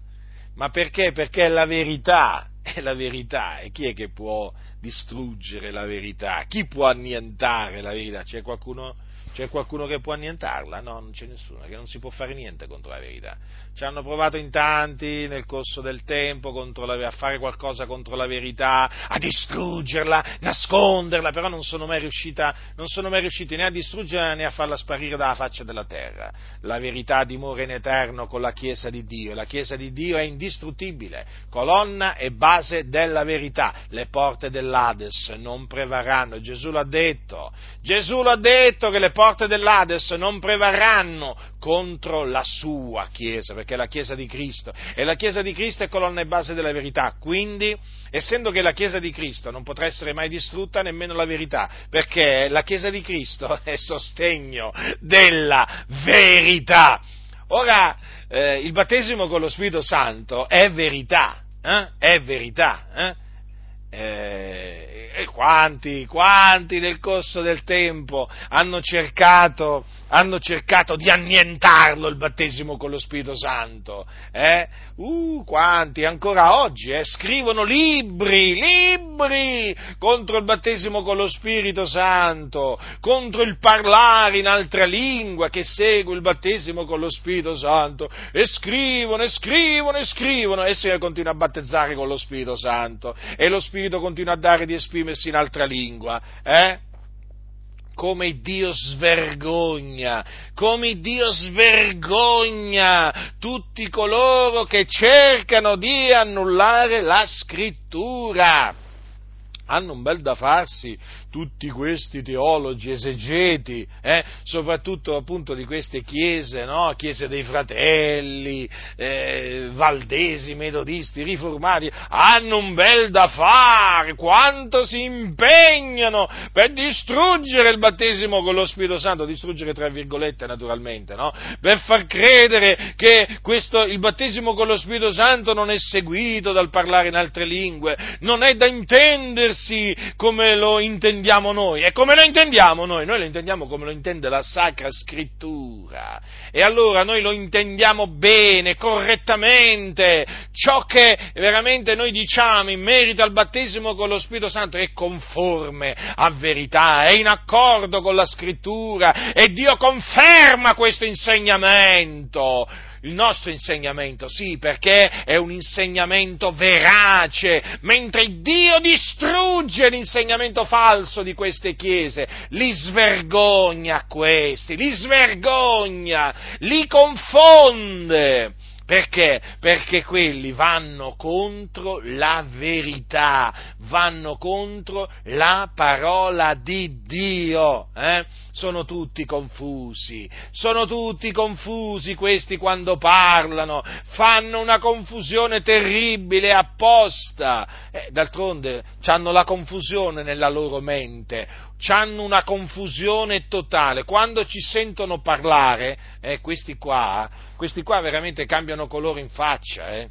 Ma perché? Perché è la verità è la verità. E chi è che può distruggere la verità? Chi può annientare la verità? C'è qualcuno, c'è qualcuno che può annientarla? No, non c'è nessuno, che non si può fare niente contro la verità. Ci hanno provato in tanti nel corso del tempo la, a fare qualcosa contro la verità, a distruggerla, nasconderla, però non sono mai riuscita, non sono mai riusciti né a distruggerla né a farla sparire dalla faccia della terra. La verità dimora in eterno con la Chiesa di Dio. La Chiesa di Dio è indistruttibile, colonna e base della verità. Le porte dell'Ades non prevarranno. Gesù l'ha detto. Gesù l'ha detto che le porte dell'Ades non prevarranno contro la sua Chiesa, perché è la Chiesa di Cristo, e la Chiesa di Cristo è colonna e base della verità, quindi, essendo che la Chiesa di Cristo non potrà essere mai distrutta, nemmeno la verità, perché la Chiesa di Cristo [LAUGHS] è sostegno della verità. Ora, eh, il battesimo con lo Spirito Santo è verità, eh? è verità, eh? E quanti, quanti nel corso del tempo hanno cercato hanno cercato di annientarlo il battesimo con lo Spirito Santo. Eh? Uh, quanti ancora oggi eh, scrivono libri, libri contro il battesimo con lo Spirito Santo, contro il parlare in altra lingua che segue il battesimo con lo Spirito Santo. E scrivono, e scrivono, e scrivono, e si continua a battezzare con lo Spirito Santo. E lo Spirito continua a dare di esprimersi in altra lingua. Eh? Come Dio svergogna, come Dio svergogna tutti coloro che cercano di annullare la scrittura. Hanno un bel da farsi tutti questi teologi, esegeti, eh, soprattutto appunto di queste chiese, no? chiese dei fratelli, eh, valdesi, metodisti, riformati, hanno un bel da fare, quanto si impegnano per distruggere il battesimo con lo Spirito Santo, distruggere tra virgolette naturalmente, no? per far credere che questo, il battesimo con lo Spirito Santo non è seguito dal parlare in altre lingue, non è da intendersi come lo intendiamo noi. E come lo intendiamo noi? Noi lo intendiamo come lo intende la Sacra Scrittura. E allora noi lo intendiamo bene, correttamente. Ciò che veramente noi diciamo in merito al battesimo con lo Spirito Santo è conforme a verità, è in accordo con la Scrittura e Dio conferma questo insegnamento il nostro insegnamento, sì, perché è un insegnamento verace, mentre Dio distrugge l'insegnamento falso di queste chiese, li svergogna questi, li svergogna, li confonde. Perché? Perché quelli vanno contro la verità, vanno contro la parola di Dio. Eh? Sono tutti confusi, sono tutti confusi questi quando parlano, fanno una confusione terribile apposta. Eh, d'altronde hanno la confusione nella loro mente, hanno una confusione totale. Quando ci sentono parlare, eh, questi qua, questi qua veramente cambiano colore in faccia, eh.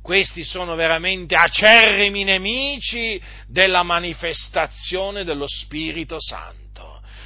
Questi sono veramente acerrimi nemici della manifestazione dello Spirito Santo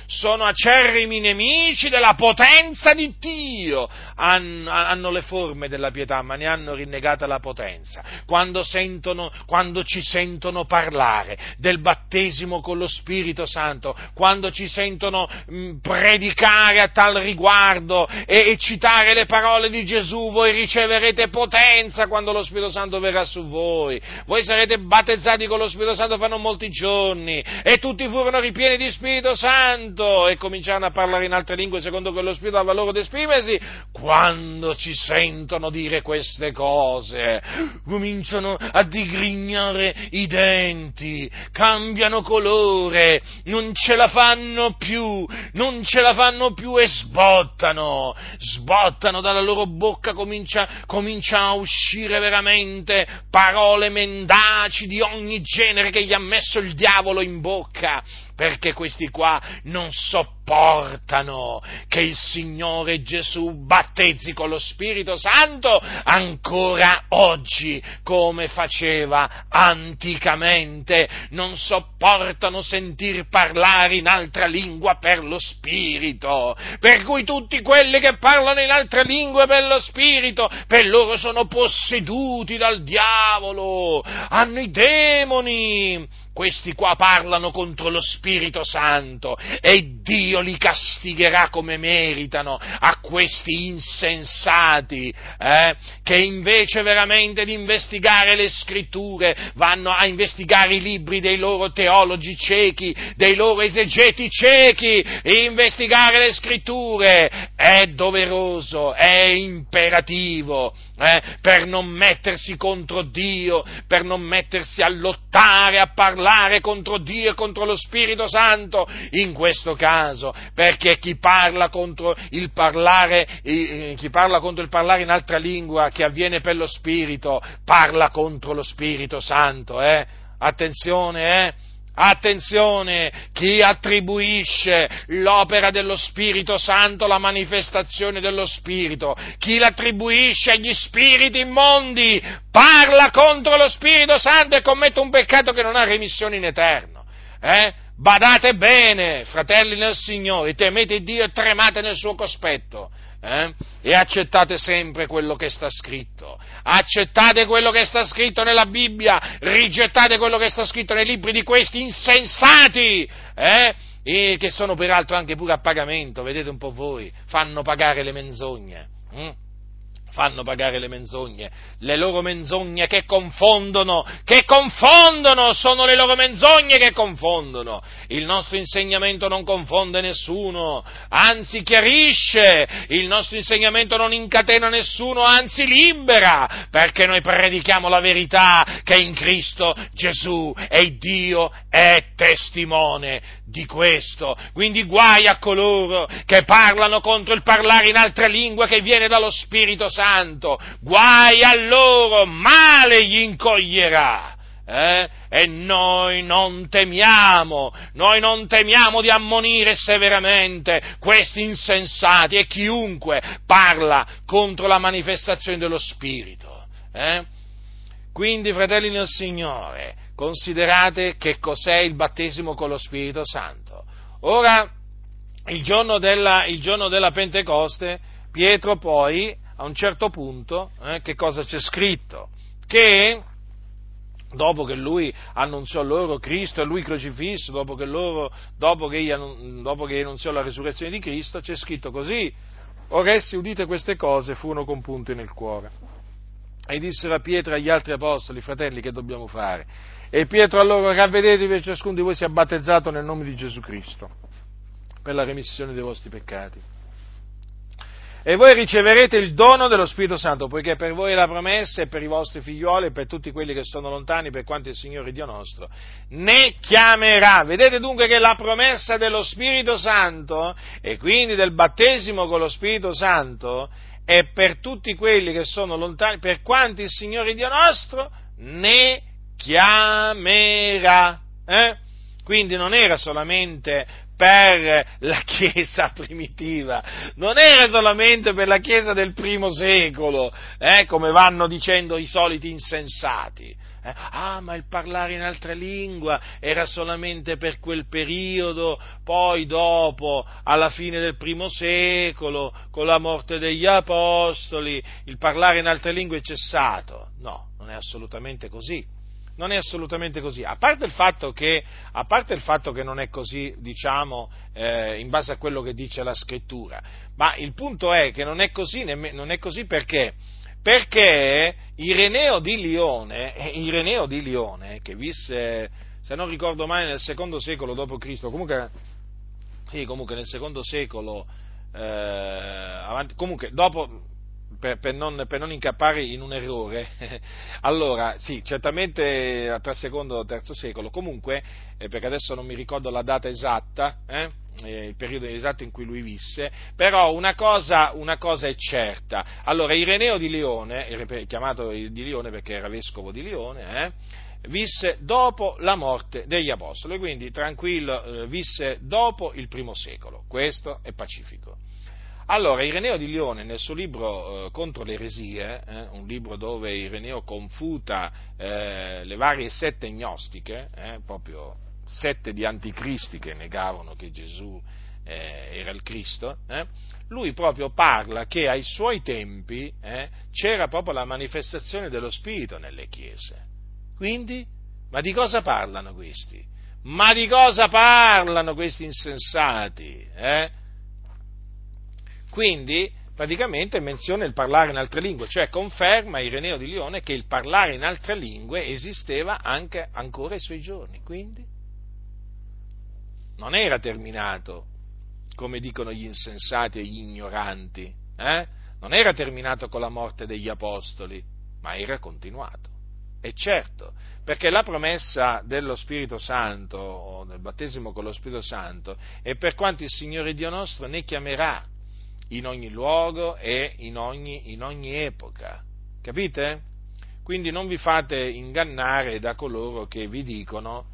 sono acerrimi nemici della potenza di Dio, hanno, hanno, le forme della pietà, ma ne hanno rinnegata la potenza. Quando, sentono, quando ci sentono parlare del battesimo con lo Spirito Santo, quando ci sentono mh, mm, predicare a tal riguardo e, e citare le parole di Gesù, voi riceverete potenza quando lo Spirito Santo verrà su voi. Voi sarete battezzati con lo Spirito Santo fra non molti giorni e tutti furono ripieni di Spirito Santo Santo e cominciarono a parlare in altre lingue secondo che lo Spirito dava loro ad esprimersi, quando ci sentono dire queste cose, cominciano a digrignare i denti, cambiano colore, non ce la fanno più, non ce la fanno più e sbottano, sbottano dalla loro bocca, comincia, comincia a uscire veramente parole mendaci di ogni genere che gli ha messo il diavolo in bocca perché questi qua non sopportano che il Signore Gesù battezzi con lo Spirito Santo ancora oggi come faceva anticamente, non sopportano sentir parlare in altra lingua per lo Spirito, per cui tutti quelli che parlano in altre lingue per lo Spirito, per loro sono posseduti dal diavolo, hanno i demoni, questi qua parlano contro lo Spirito Santo e Dio li castigherà come meritano a questi insensati eh, che invece veramente di investigare le scritture vanno a investigare i libri dei loro teologi ciechi, dei loro esegeti ciechi, investigare le scritture. È doveroso, è imperativo eh, per non mettersi contro Dio, per non mettersi a lottare, a parlare contro Dio e contro lo Spirito Santo, in questo caso, perché chi parla contro il parlare, chi parla contro il parlare in altra lingua che avviene per lo Spirito, parla contro lo Spirito Santo, eh? Attenzione, eh? Attenzione, chi attribuisce l'opera dello Spirito Santo, la manifestazione dello Spirito, chi l'attribuisce agli spiriti immondi, parla contro lo Spirito Santo e commette un peccato che non ha remissione in eterno. Eh? Badate bene, fratelli nel Signore, temete Dio e tremate nel suo cospetto eh? e accettate sempre quello che sta scritto. Accettate quello che sta scritto nella Bibbia, rigettate quello che sta scritto nei libri di questi insensati, eh? e che sono peraltro anche pure a pagamento, vedete un po' voi, fanno pagare le menzogne. Hm? Fanno pagare le menzogne, le loro menzogne che confondono, che confondono, sono le loro menzogne che confondono. Il nostro insegnamento non confonde nessuno, anzi chiarisce, il nostro insegnamento non incatena nessuno, anzi libera, perché noi predichiamo la verità che in Cristo Gesù e Dio è testimone di questo. Quindi guai a coloro che parlano contro il parlare in altre lingue che viene dallo Spirito Santo, guai a loro, male gli incoglierà. Eh? E noi non temiamo, noi non temiamo di ammonire severamente questi insensati e chiunque parla contro la manifestazione dello Spirito. Eh? Quindi, fratelli nel Signore, considerate che cos'è il battesimo con lo Spirito Santo. Ora, il giorno della, il giorno della Pentecoste, Pietro poi, a un certo punto, eh, che cosa c'è scritto? Che dopo che lui annunziò loro Cristo e lui crocifisso, dopo che, loro, dopo, che egli, dopo che annunziò la resurrezione di Cristo, c'è scritto così, ora essi udite queste cose furono compunti nel cuore. E dissero a Pietro e agli altri apostoli, fratelli, che dobbiamo fare? E Pietro allora, ravvedetevi ciascuno di voi sia battezzato nel nome di Gesù Cristo, per la remissione dei vostri peccati. E voi riceverete il dono dello Spirito Santo, poiché per voi è la promessa e per i vostri figlioli e per tutti quelli che sono lontani, per quanto il Signore Dio nostro ne chiamerà. Vedete dunque che la promessa dello Spirito Santo e quindi del battesimo con lo Spirito Santo e per tutti quelli che sono lontani, per quanti il Signore Dio nostro ne chiamerà. Eh? Quindi non era solamente per la Chiesa primitiva, non era solamente per la Chiesa del primo secolo, eh, come vanno dicendo i soliti insensati, eh? Ah, ma il parlare in altra lingua era solamente per quel periodo, poi dopo, alla fine del primo secolo, con la morte degli apostoli, il parlare in altre lingue è cessato. No, non è assolutamente così non è assolutamente così, a parte il fatto che, il fatto che non è così, diciamo, eh, in base a quello che dice la scrittura, ma il punto è che non è così, non è così perché perché Ireneo di Lione, eh, Ireneo di Lione, che visse, se non ricordo male, nel secondo secolo d.C., comunque, sì, comunque nel secondo secolo, eh, avanti, comunque dopo, per, per, non, per, non, incappare in un errore, [LAUGHS] allora sì, certamente tra secondo e terzo secolo, comunque, eh, perché adesso non mi ricordo la data esatta, eh, eh, il periodo esatto in cui lui visse, però una cosa, una cosa è certa. Allora, Ireneo di Lione, chiamato di Lione perché era vescovo di Lione, eh, visse dopo la morte degli apostoli, quindi tranquillo, eh, visse dopo il primo secolo, questo è pacifico. Allora, Ireneo di Lione nel suo libro eh, contro le eresie, eh, un libro dove Ireneo confuta eh, le varie sette gnostiche, eh, proprio sette di anticristi che negavano che Gesù eh, era il Cristo, eh, lui proprio parla che ai suoi tempi c'era proprio la manifestazione dello Spirito nelle chiese. Quindi, ma di cosa parlano questi? Ma di cosa parlano questi insensati? Eh? Quindi praticamente menziona il parlare in altre lingue, cioè conferma Ireneo di Lione che il parlare in altre lingue esisteva anche ancora ai suoi giorni, quindi non era terminato, come dicono gli insensati e gli ignoranti, eh? non era terminato con la morte degli apostoli, ma era continuato. E certo, perché la promessa dello Spirito Santo, o del battesimo con lo Spirito Santo, è per quanto il Signore Dio nostro ne chiamerà in ogni luogo e in ogni, in ogni epoca. Capite? Quindi non vi fate ingannare da coloro che vi dicono,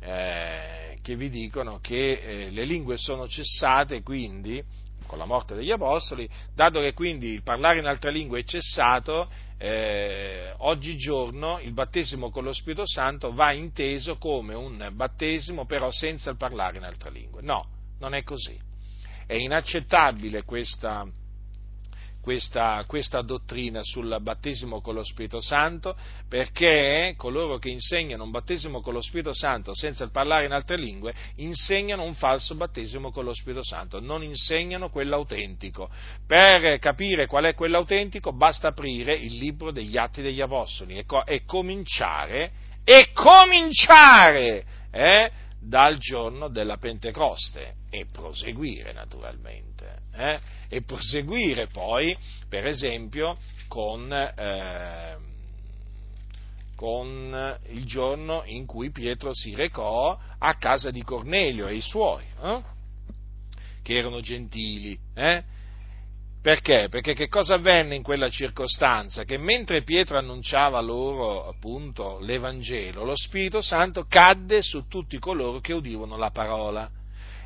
eh, che, vi dicono che eh, le lingue sono cessate, quindi con la morte degli apostoli, dato che quindi il parlare in altre lingue è cessato, eh, oggigiorno il battesimo con lo Spirito Santo va inteso come un battesimo però senza il parlare in altre lingue. No, non è così. È inaccettabile questa, questa, questa, dottrina sul battesimo con lo Spirito Santo perché coloro che insegnano un battesimo con lo Spirito Santo senza parlare in altre lingue insegnano un falso battesimo con lo Spirito Santo, non insegnano quello autentico. Per capire qual è quello autentico basta aprire il libro degli Atti degli Apostoli e, co- e cominciare, e cominciare eh, dal giorno della Pentecoste e proseguire naturalmente. Eh? E proseguire poi, per esempio, con, eh, con, il giorno in cui Pietro si recò a casa di Cornelio e i suoi, eh? che erano gentili. Perché? Perché che cosa avvenne in quella circostanza? Che mentre Pietro annunciava loro appunto l'Evangelo, lo Spirito Santo cadde su tutti coloro che udivano la parola.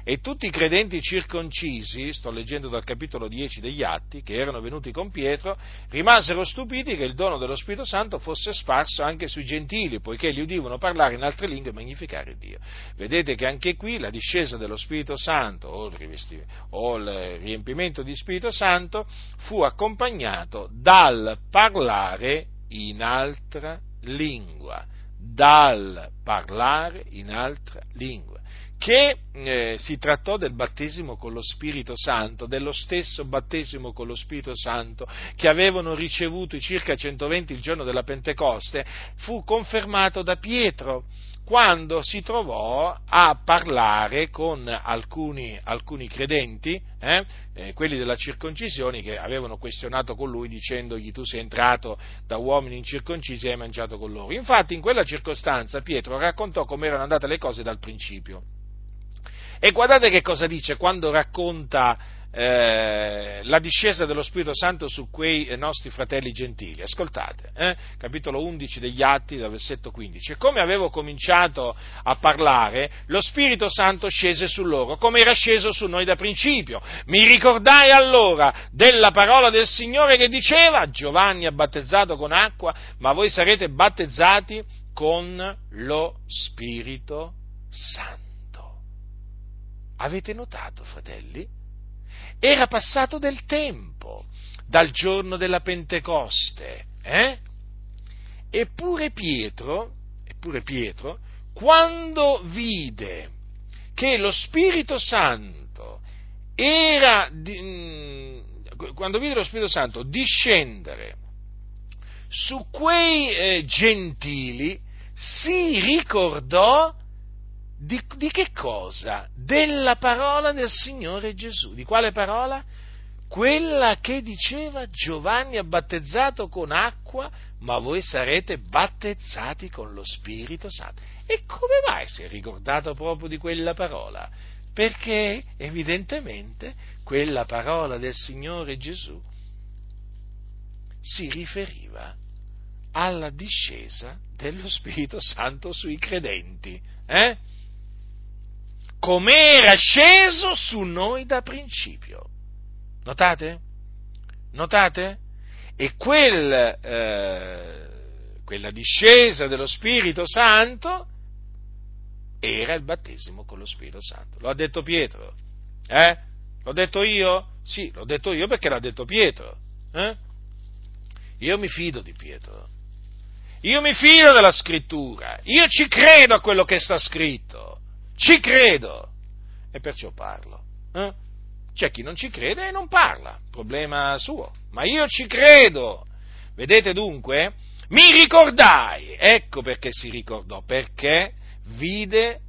E tutti i credenti circoncisi, sto leggendo dal capitolo 10 degli Atti, che erano venuti con Pietro, rimasero stupiti che il dono dello Spirito Santo fosse sparso anche sui gentili, poiché li udivano parlare in altre lingue e magnificare Dio. Vedete che anche qui la discesa dello Spirito Santo, o il, o il riempimento di Spirito Santo, fu accompagnato dal parlare in altra lingua. Dal parlare in altra lingua che eh, si trattò del battesimo con lo Spirito Santo, dello stesso battesimo con lo Spirito Santo che avevano ricevuto i circa 120 il giorno della Pentecoste, fu confermato da Pietro quando si trovò a parlare con alcuni, alcuni credenti, eh, eh, quelli della circoncisione, che avevano questionato con lui dicendogli tu sei entrato da uomini incirconcisi e hai mangiato con loro. Infatti in quella circostanza Pietro raccontò come erano andate le cose dal principio e guardate che cosa dice quando racconta eh, la discesa dello Spirito Santo su quei nostri fratelli gentili. Ascoltate, eh, capitolo 11 degli Atti, dal versetto 15. Come avevo cominciato a parlare, lo Spirito Santo scese su loro, come era sceso su noi da principio. Mi ricordai allora della parola del Signore che diceva, Giovanni ha battezzato con acqua, ma voi sarete battezzati con lo Spirito Santo. Avete notato, fratelli? Era passato del tempo dal giorno della Pentecoste, eh? Eppure Pietro, eppure Pietro, quando vide che lo Spirito Santo era, mm, quando vide lo Spirito Santo discendere su quei eh, gentili, si ricordò di, di che cosa? Della parola del Signore Gesù. Di quale parola? Quella che diceva Giovanni ha battezzato con acqua, ma voi sarete battezzati con lo Spirito Santo. E come mai si è ricordato proprio di quella parola? Perché evidentemente quella parola del Signore Gesù si riferiva alla discesa dello Spirito Santo sui credenti. Eh? Come era sceso su noi da principio. Notate? Notate? E quel, eh, quella discesa dello Spirito Santo era il battesimo con lo Spirito Santo. Lo ha detto Pietro. Eh? L'ho detto io? Sì, l'ho detto io perché l'ha detto Pietro. Eh? Io mi fido di Pietro. Io mi fido della scrittura. Io ci credo a quello che sta scritto. Ci credo. E perciò parlo. Eh? C'è chi non ci crede e non parla. Problema suo. Ma io ci credo. Vedete dunque? Mi ricordai. Ecco perché si ricordò. Perché vide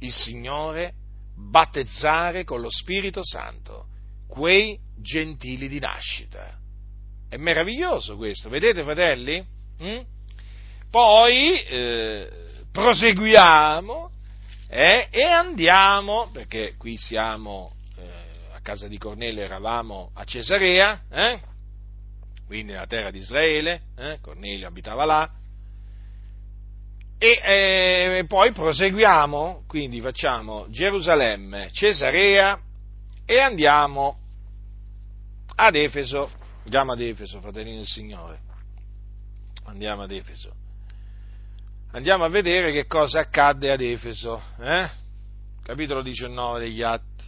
il Signore battezzare con lo Spirito Santo quei gentili di nascita. È meraviglioso questo, vedete fratelli? Mm? Poi eh, proseguiamo eh, e andiamo, perché qui siamo eh, a casa di Cornelio, eravamo a Cesarea, eh? quindi nella terra di Israele, eh? Cornelio abitava là, e eh, poi proseguiamo, quindi facciamo Gerusalemme, Cesarea e andiamo ad Efeso. Andiamo ad Efeso, fratelli del Signore. Andiamo ad Efeso. Andiamo a vedere che cosa accadde ad Efeso. Eh? Capitolo 19 degli Atti.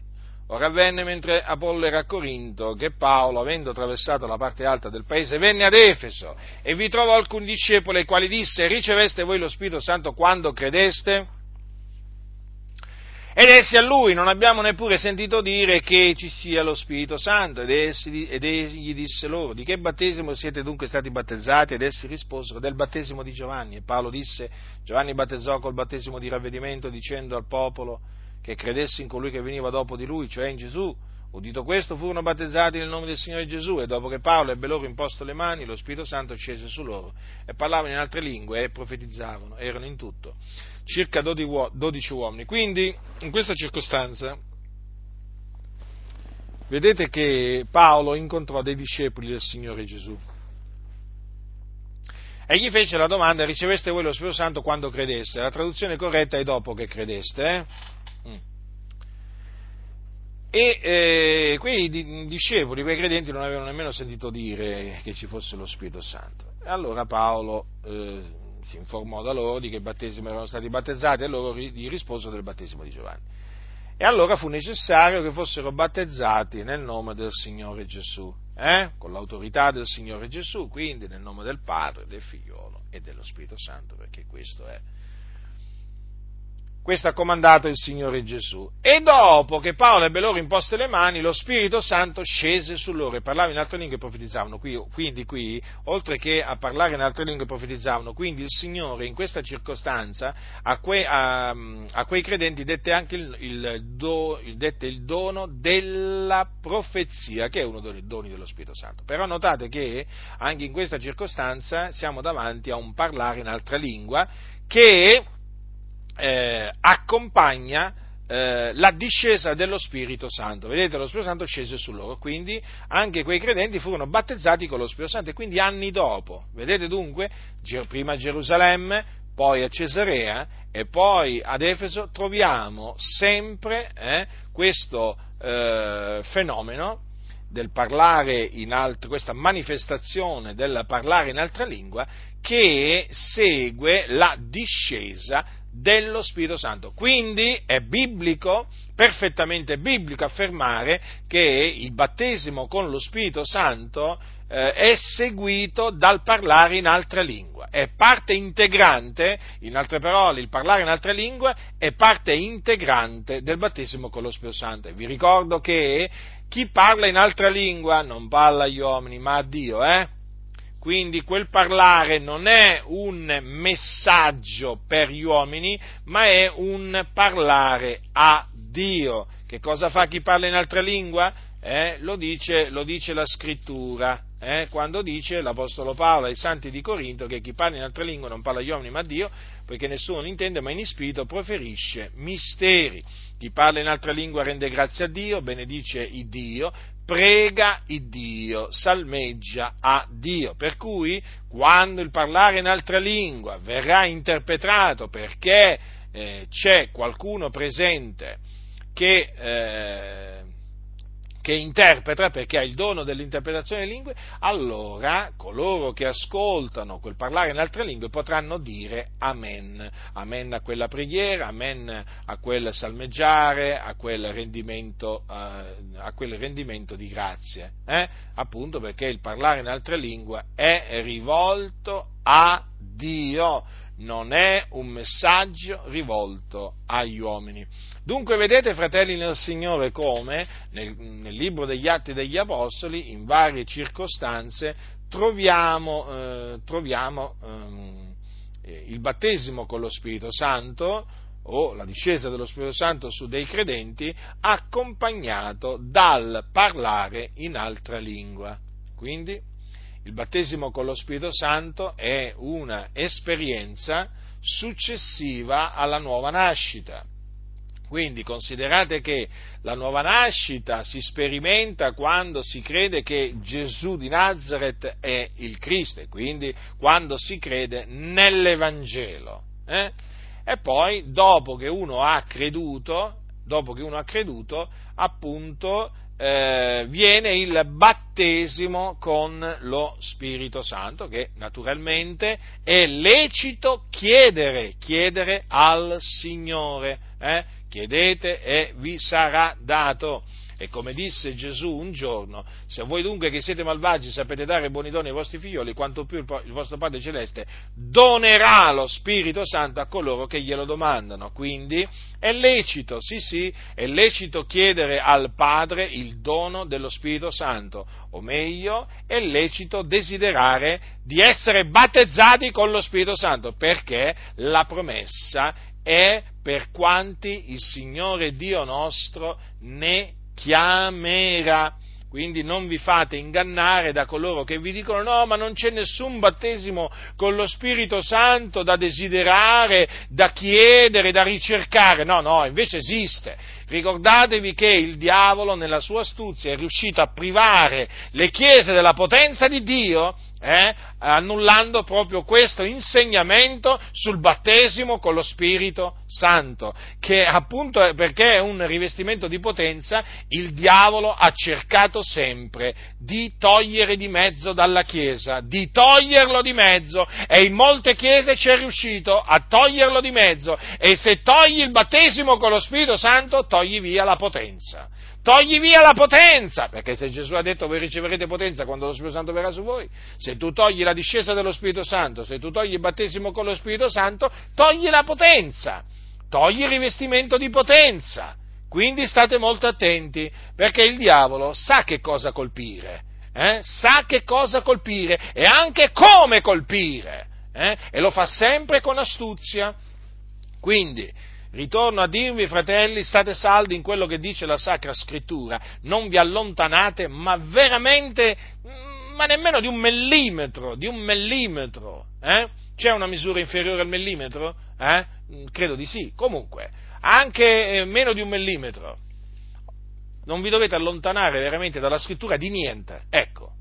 Ora avvenne mentre Apollo era a Corinto che Paolo, avendo attraversato la parte alta del paese, venne ad Efeso e vi trovò alcuni discepoli ai quali disse riceveste voi lo Spirito Santo quando credeste? Ed essi a lui non abbiamo neppure sentito dire che ci sia lo Spirito Santo ed, essi, ed egli disse loro di che battesimo siete dunque stati battezzati ed essi risposero del battesimo di Giovanni e Paolo disse Giovanni battezzò col battesimo di ravvedimento dicendo al popolo che credesse in colui che veniva dopo di lui, cioè in Gesù. Udito questo, furono battezzati nel nome del Signore Gesù e dopo che Paolo ebbe loro imposto le mani, lo Spirito Santo scese su loro e parlavano in altre lingue e profetizzavano. Erano in tutto circa 12 uomini. Quindi, in questa circostanza, vedete che Paolo incontrò dei discepoli del Signore Gesù. E gli fece la domanda, riceveste voi lo Spirito Santo quando credeste? La traduzione corretta è dopo che credeste. Eh? E eh, quei discepoli, quei credenti non avevano nemmeno sentito dire che ci fosse lo Spirito Santo. E allora Paolo eh, si informò da loro di che battesimo erano stati battezzati e loro gli risposero del battesimo di Giovanni. E allora fu necessario che fossero battezzati nel nome del Signore Gesù, eh? con l'autorità del Signore Gesù, quindi nel nome del Padre, del Figliolo e dello Spirito Santo, perché questo è questo ha comandato il Signore Gesù. E dopo che Paolo ebbe loro imposte le mani, lo Spirito Santo scese su loro e parlavano in altre lingue e profetizzavano. Qui, quindi qui, oltre che a parlare in altre lingue profetizzavano, quindi il Signore in questa circostanza a, que, a, a quei credenti dette anche il, il, do, dette il dono della profezia, che è uno dei doni dello Spirito Santo. Però notate che anche in questa circostanza siamo davanti a un parlare in altra lingua che eh, accompagna eh, la discesa dello Spirito Santo. Vedete, lo Spirito Santo scese su loro, quindi anche quei credenti furono battezzati con lo Spirito Santo e quindi anni dopo. Vedete dunque, prima a Gerusalemme, poi a Cesarea e poi ad Efeso troviamo sempre eh, questo eh, fenomeno del parlare in altra, questa manifestazione del parlare in altra lingua che segue la discesa dello Spirito Santo. Quindi è biblico, perfettamente biblico affermare che il battesimo con lo Spirito Santo eh, è seguito dal parlare in altra lingua, è parte integrante, in altre parole, il parlare in altra lingua è parte integrante del battesimo con lo Spirito Santo. E vi ricordo che chi parla in altra lingua non parla agli uomini, ma a Dio, eh? Quindi quel parlare non è un messaggio per gli uomini, ma è un parlare a Dio. Che cosa fa chi parla in altra lingua? Eh, lo, dice, lo, dice, la scrittura, eh, quando dice l'Apostolo Paolo ai santi di Corinto che chi parla in altra lingua non parla agli uomini ma a Dio, poiché nessuno intende, ma in spirito proferisce misteri. Chi parla in altra lingua rende grazie a Dio, benedice il Dio, prega il Dio, salmeggia a Dio. Per cui quando il parlare in altra lingua verrà interpretato perché eh, c'è qualcuno presente che eh, che interpreta, perché ha il dono dell'interpretazione delle lingue, allora coloro che ascoltano quel parlare in altre lingue potranno dire amen. Amen a quella preghiera, amen a quel salmeggiare, a quel rendimento, uh, a quel rendimento di grazie. Eh? Appunto perché il parlare in altre lingue è rivolto a Dio non è un messaggio rivolto agli uomini. Dunque vedete, fratelli nel Signore, come nel, nel libro degli Atti degli Apostoli, in varie circostanze, troviamo, eh, troviamo eh, il battesimo con lo Spirito Santo o la discesa dello Spirito Santo su dei credenti accompagnato dal parlare in altra lingua. Quindi il battesimo con lo Spirito Santo è un'esperienza successiva alla nuova nascita. Quindi considerate che la nuova nascita si sperimenta quando si crede che Gesù di Nazareth è il Cristo, e quindi quando si crede nell'Evangelo. Eh? E poi, dopo che uno ha creduto, dopo che uno ha creduto, appunto, eh, viene il battesimo con lo Spirito Santo, che naturalmente è lecito chiedere, chiedere al Signore. Eh? Chiedete e vi sarà dato. E come disse Gesù un giorno, se voi dunque che siete malvagi sapete dare buoni doni ai vostri figlioli, quanto più il vostro Padre Celeste donerà lo Spirito Santo a coloro che glielo domandano. Quindi è lecito, sì sì, è lecito chiedere al Padre il dono dello Spirito Santo, o meglio, è lecito desiderare di essere battezzati con lo Spirito Santo, perché la promessa è per quanti il Signore Dio nostro ne chiamerà. Quindi non vi fate ingannare da coloro che vi dicono no, ma non c'è nessun battesimo con lo Spirito Santo da desiderare, da chiedere, da ricercare. No, no, invece esiste. Ricordatevi che il diavolo nella sua astuzia è riuscito a privare le chiese della potenza di Dio eh, annullando proprio questo insegnamento sul battesimo con lo Spirito Santo, che appunto perché è un rivestimento di potenza, il diavolo ha cercato sempre di togliere di mezzo dalla Chiesa, di toglierlo di mezzo e in molte chiese ci è riuscito a toglierlo di mezzo e se togli il battesimo con lo Spirito Santo togli via la potenza togli via la potenza, perché se Gesù ha detto voi riceverete potenza quando lo Spirito Santo verrà su voi, se tu togli la discesa dello Spirito Santo, se tu togli il battesimo con lo Spirito Santo, togli la potenza, togli il rivestimento di potenza. Quindi state molto attenti, perché il diavolo sa che cosa colpire, eh? sa che cosa colpire e anche come colpire, eh? e lo fa sempre con astuzia. Quindi, Ritorno a dirvi, fratelli, state saldi in quello che dice la Sacra Scrittura, non vi allontanate, ma veramente, mm, ma nemmeno di un millimetro, di un millimetro. Eh? C'è una misura inferiore al millimetro? Eh? Mm, credo di sì. Comunque, anche eh, meno di un millimetro. Non vi dovete allontanare veramente dalla scrittura di niente. Ecco,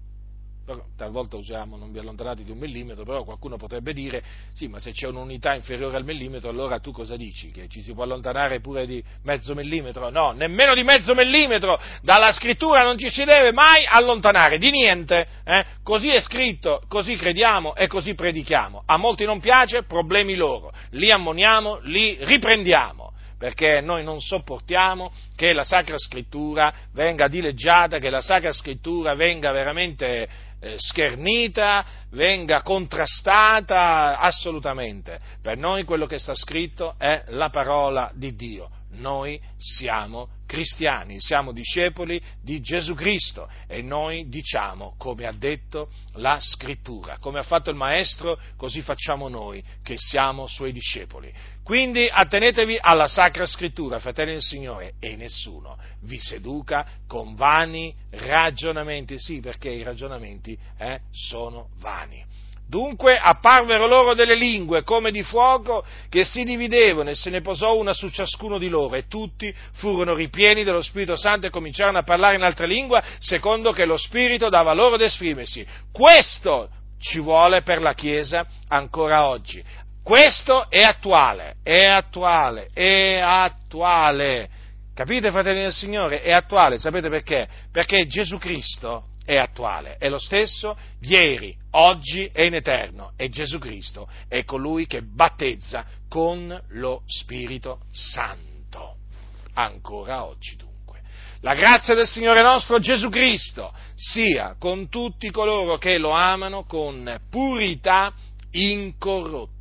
talvolta usiamo non vi allontanate di un millimetro, però qualcuno potrebbe dire, sì, ma se c'è un'unità inferiore al millimetro, allora tu cosa dici? Che ci si può allontanare pure di mezzo millimetro? No, nemmeno di mezzo millimetro, dalla scrittura non ci si deve mai allontanare, di niente, eh? così è scritto, così crediamo e così predichiamo. A molti non piace, problemi loro, li ammoniamo, li riprendiamo perché noi non sopportiamo che la Sacra Scrittura venga dileggiata, che la Sacra Scrittura venga veramente eh, schernita, venga contrastata assolutamente. Per noi quello che sta scritto è la parola di Dio. Noi siamo cristiani, siamo discepoli di Gesù Cristo e noi diciamo come ha detto la scrittura, come ha fatto il Maestro, così facciamo noi che siamo suoi discepoli. Quindi attenetevi alla Sacra Scrittura, fratelli del Signore, e nessuno vi seduca con vani ragionamenti, sì, perché i ragionamenti eh, sono vani. Dunque apparvero loro delle lingue come di fuoco che si dividevano e se ne posò una su ciascuno di loro e tutti furono ripieni dello Spirito Santo e cominciarono a parlare in altre lingue secondo che lo Spirito dava loro ad esprimersi. Questo ci vuole per la Chiesa ancora oggi. Questo è attuale, è attuale, è attuale. Capite, fratelli del Signore? È attuale, sapete perché? Perché Gesù Cristo è attuale, è lo stesso ieri, oggi e in eterno. E Gesù Cristo è colui che battezza con lo Spirito Santo. Ancora oggi dunque. La grazia del Signore nostro Gesù Cristo sia con tutti coloro che lo amano con purità incorrotta.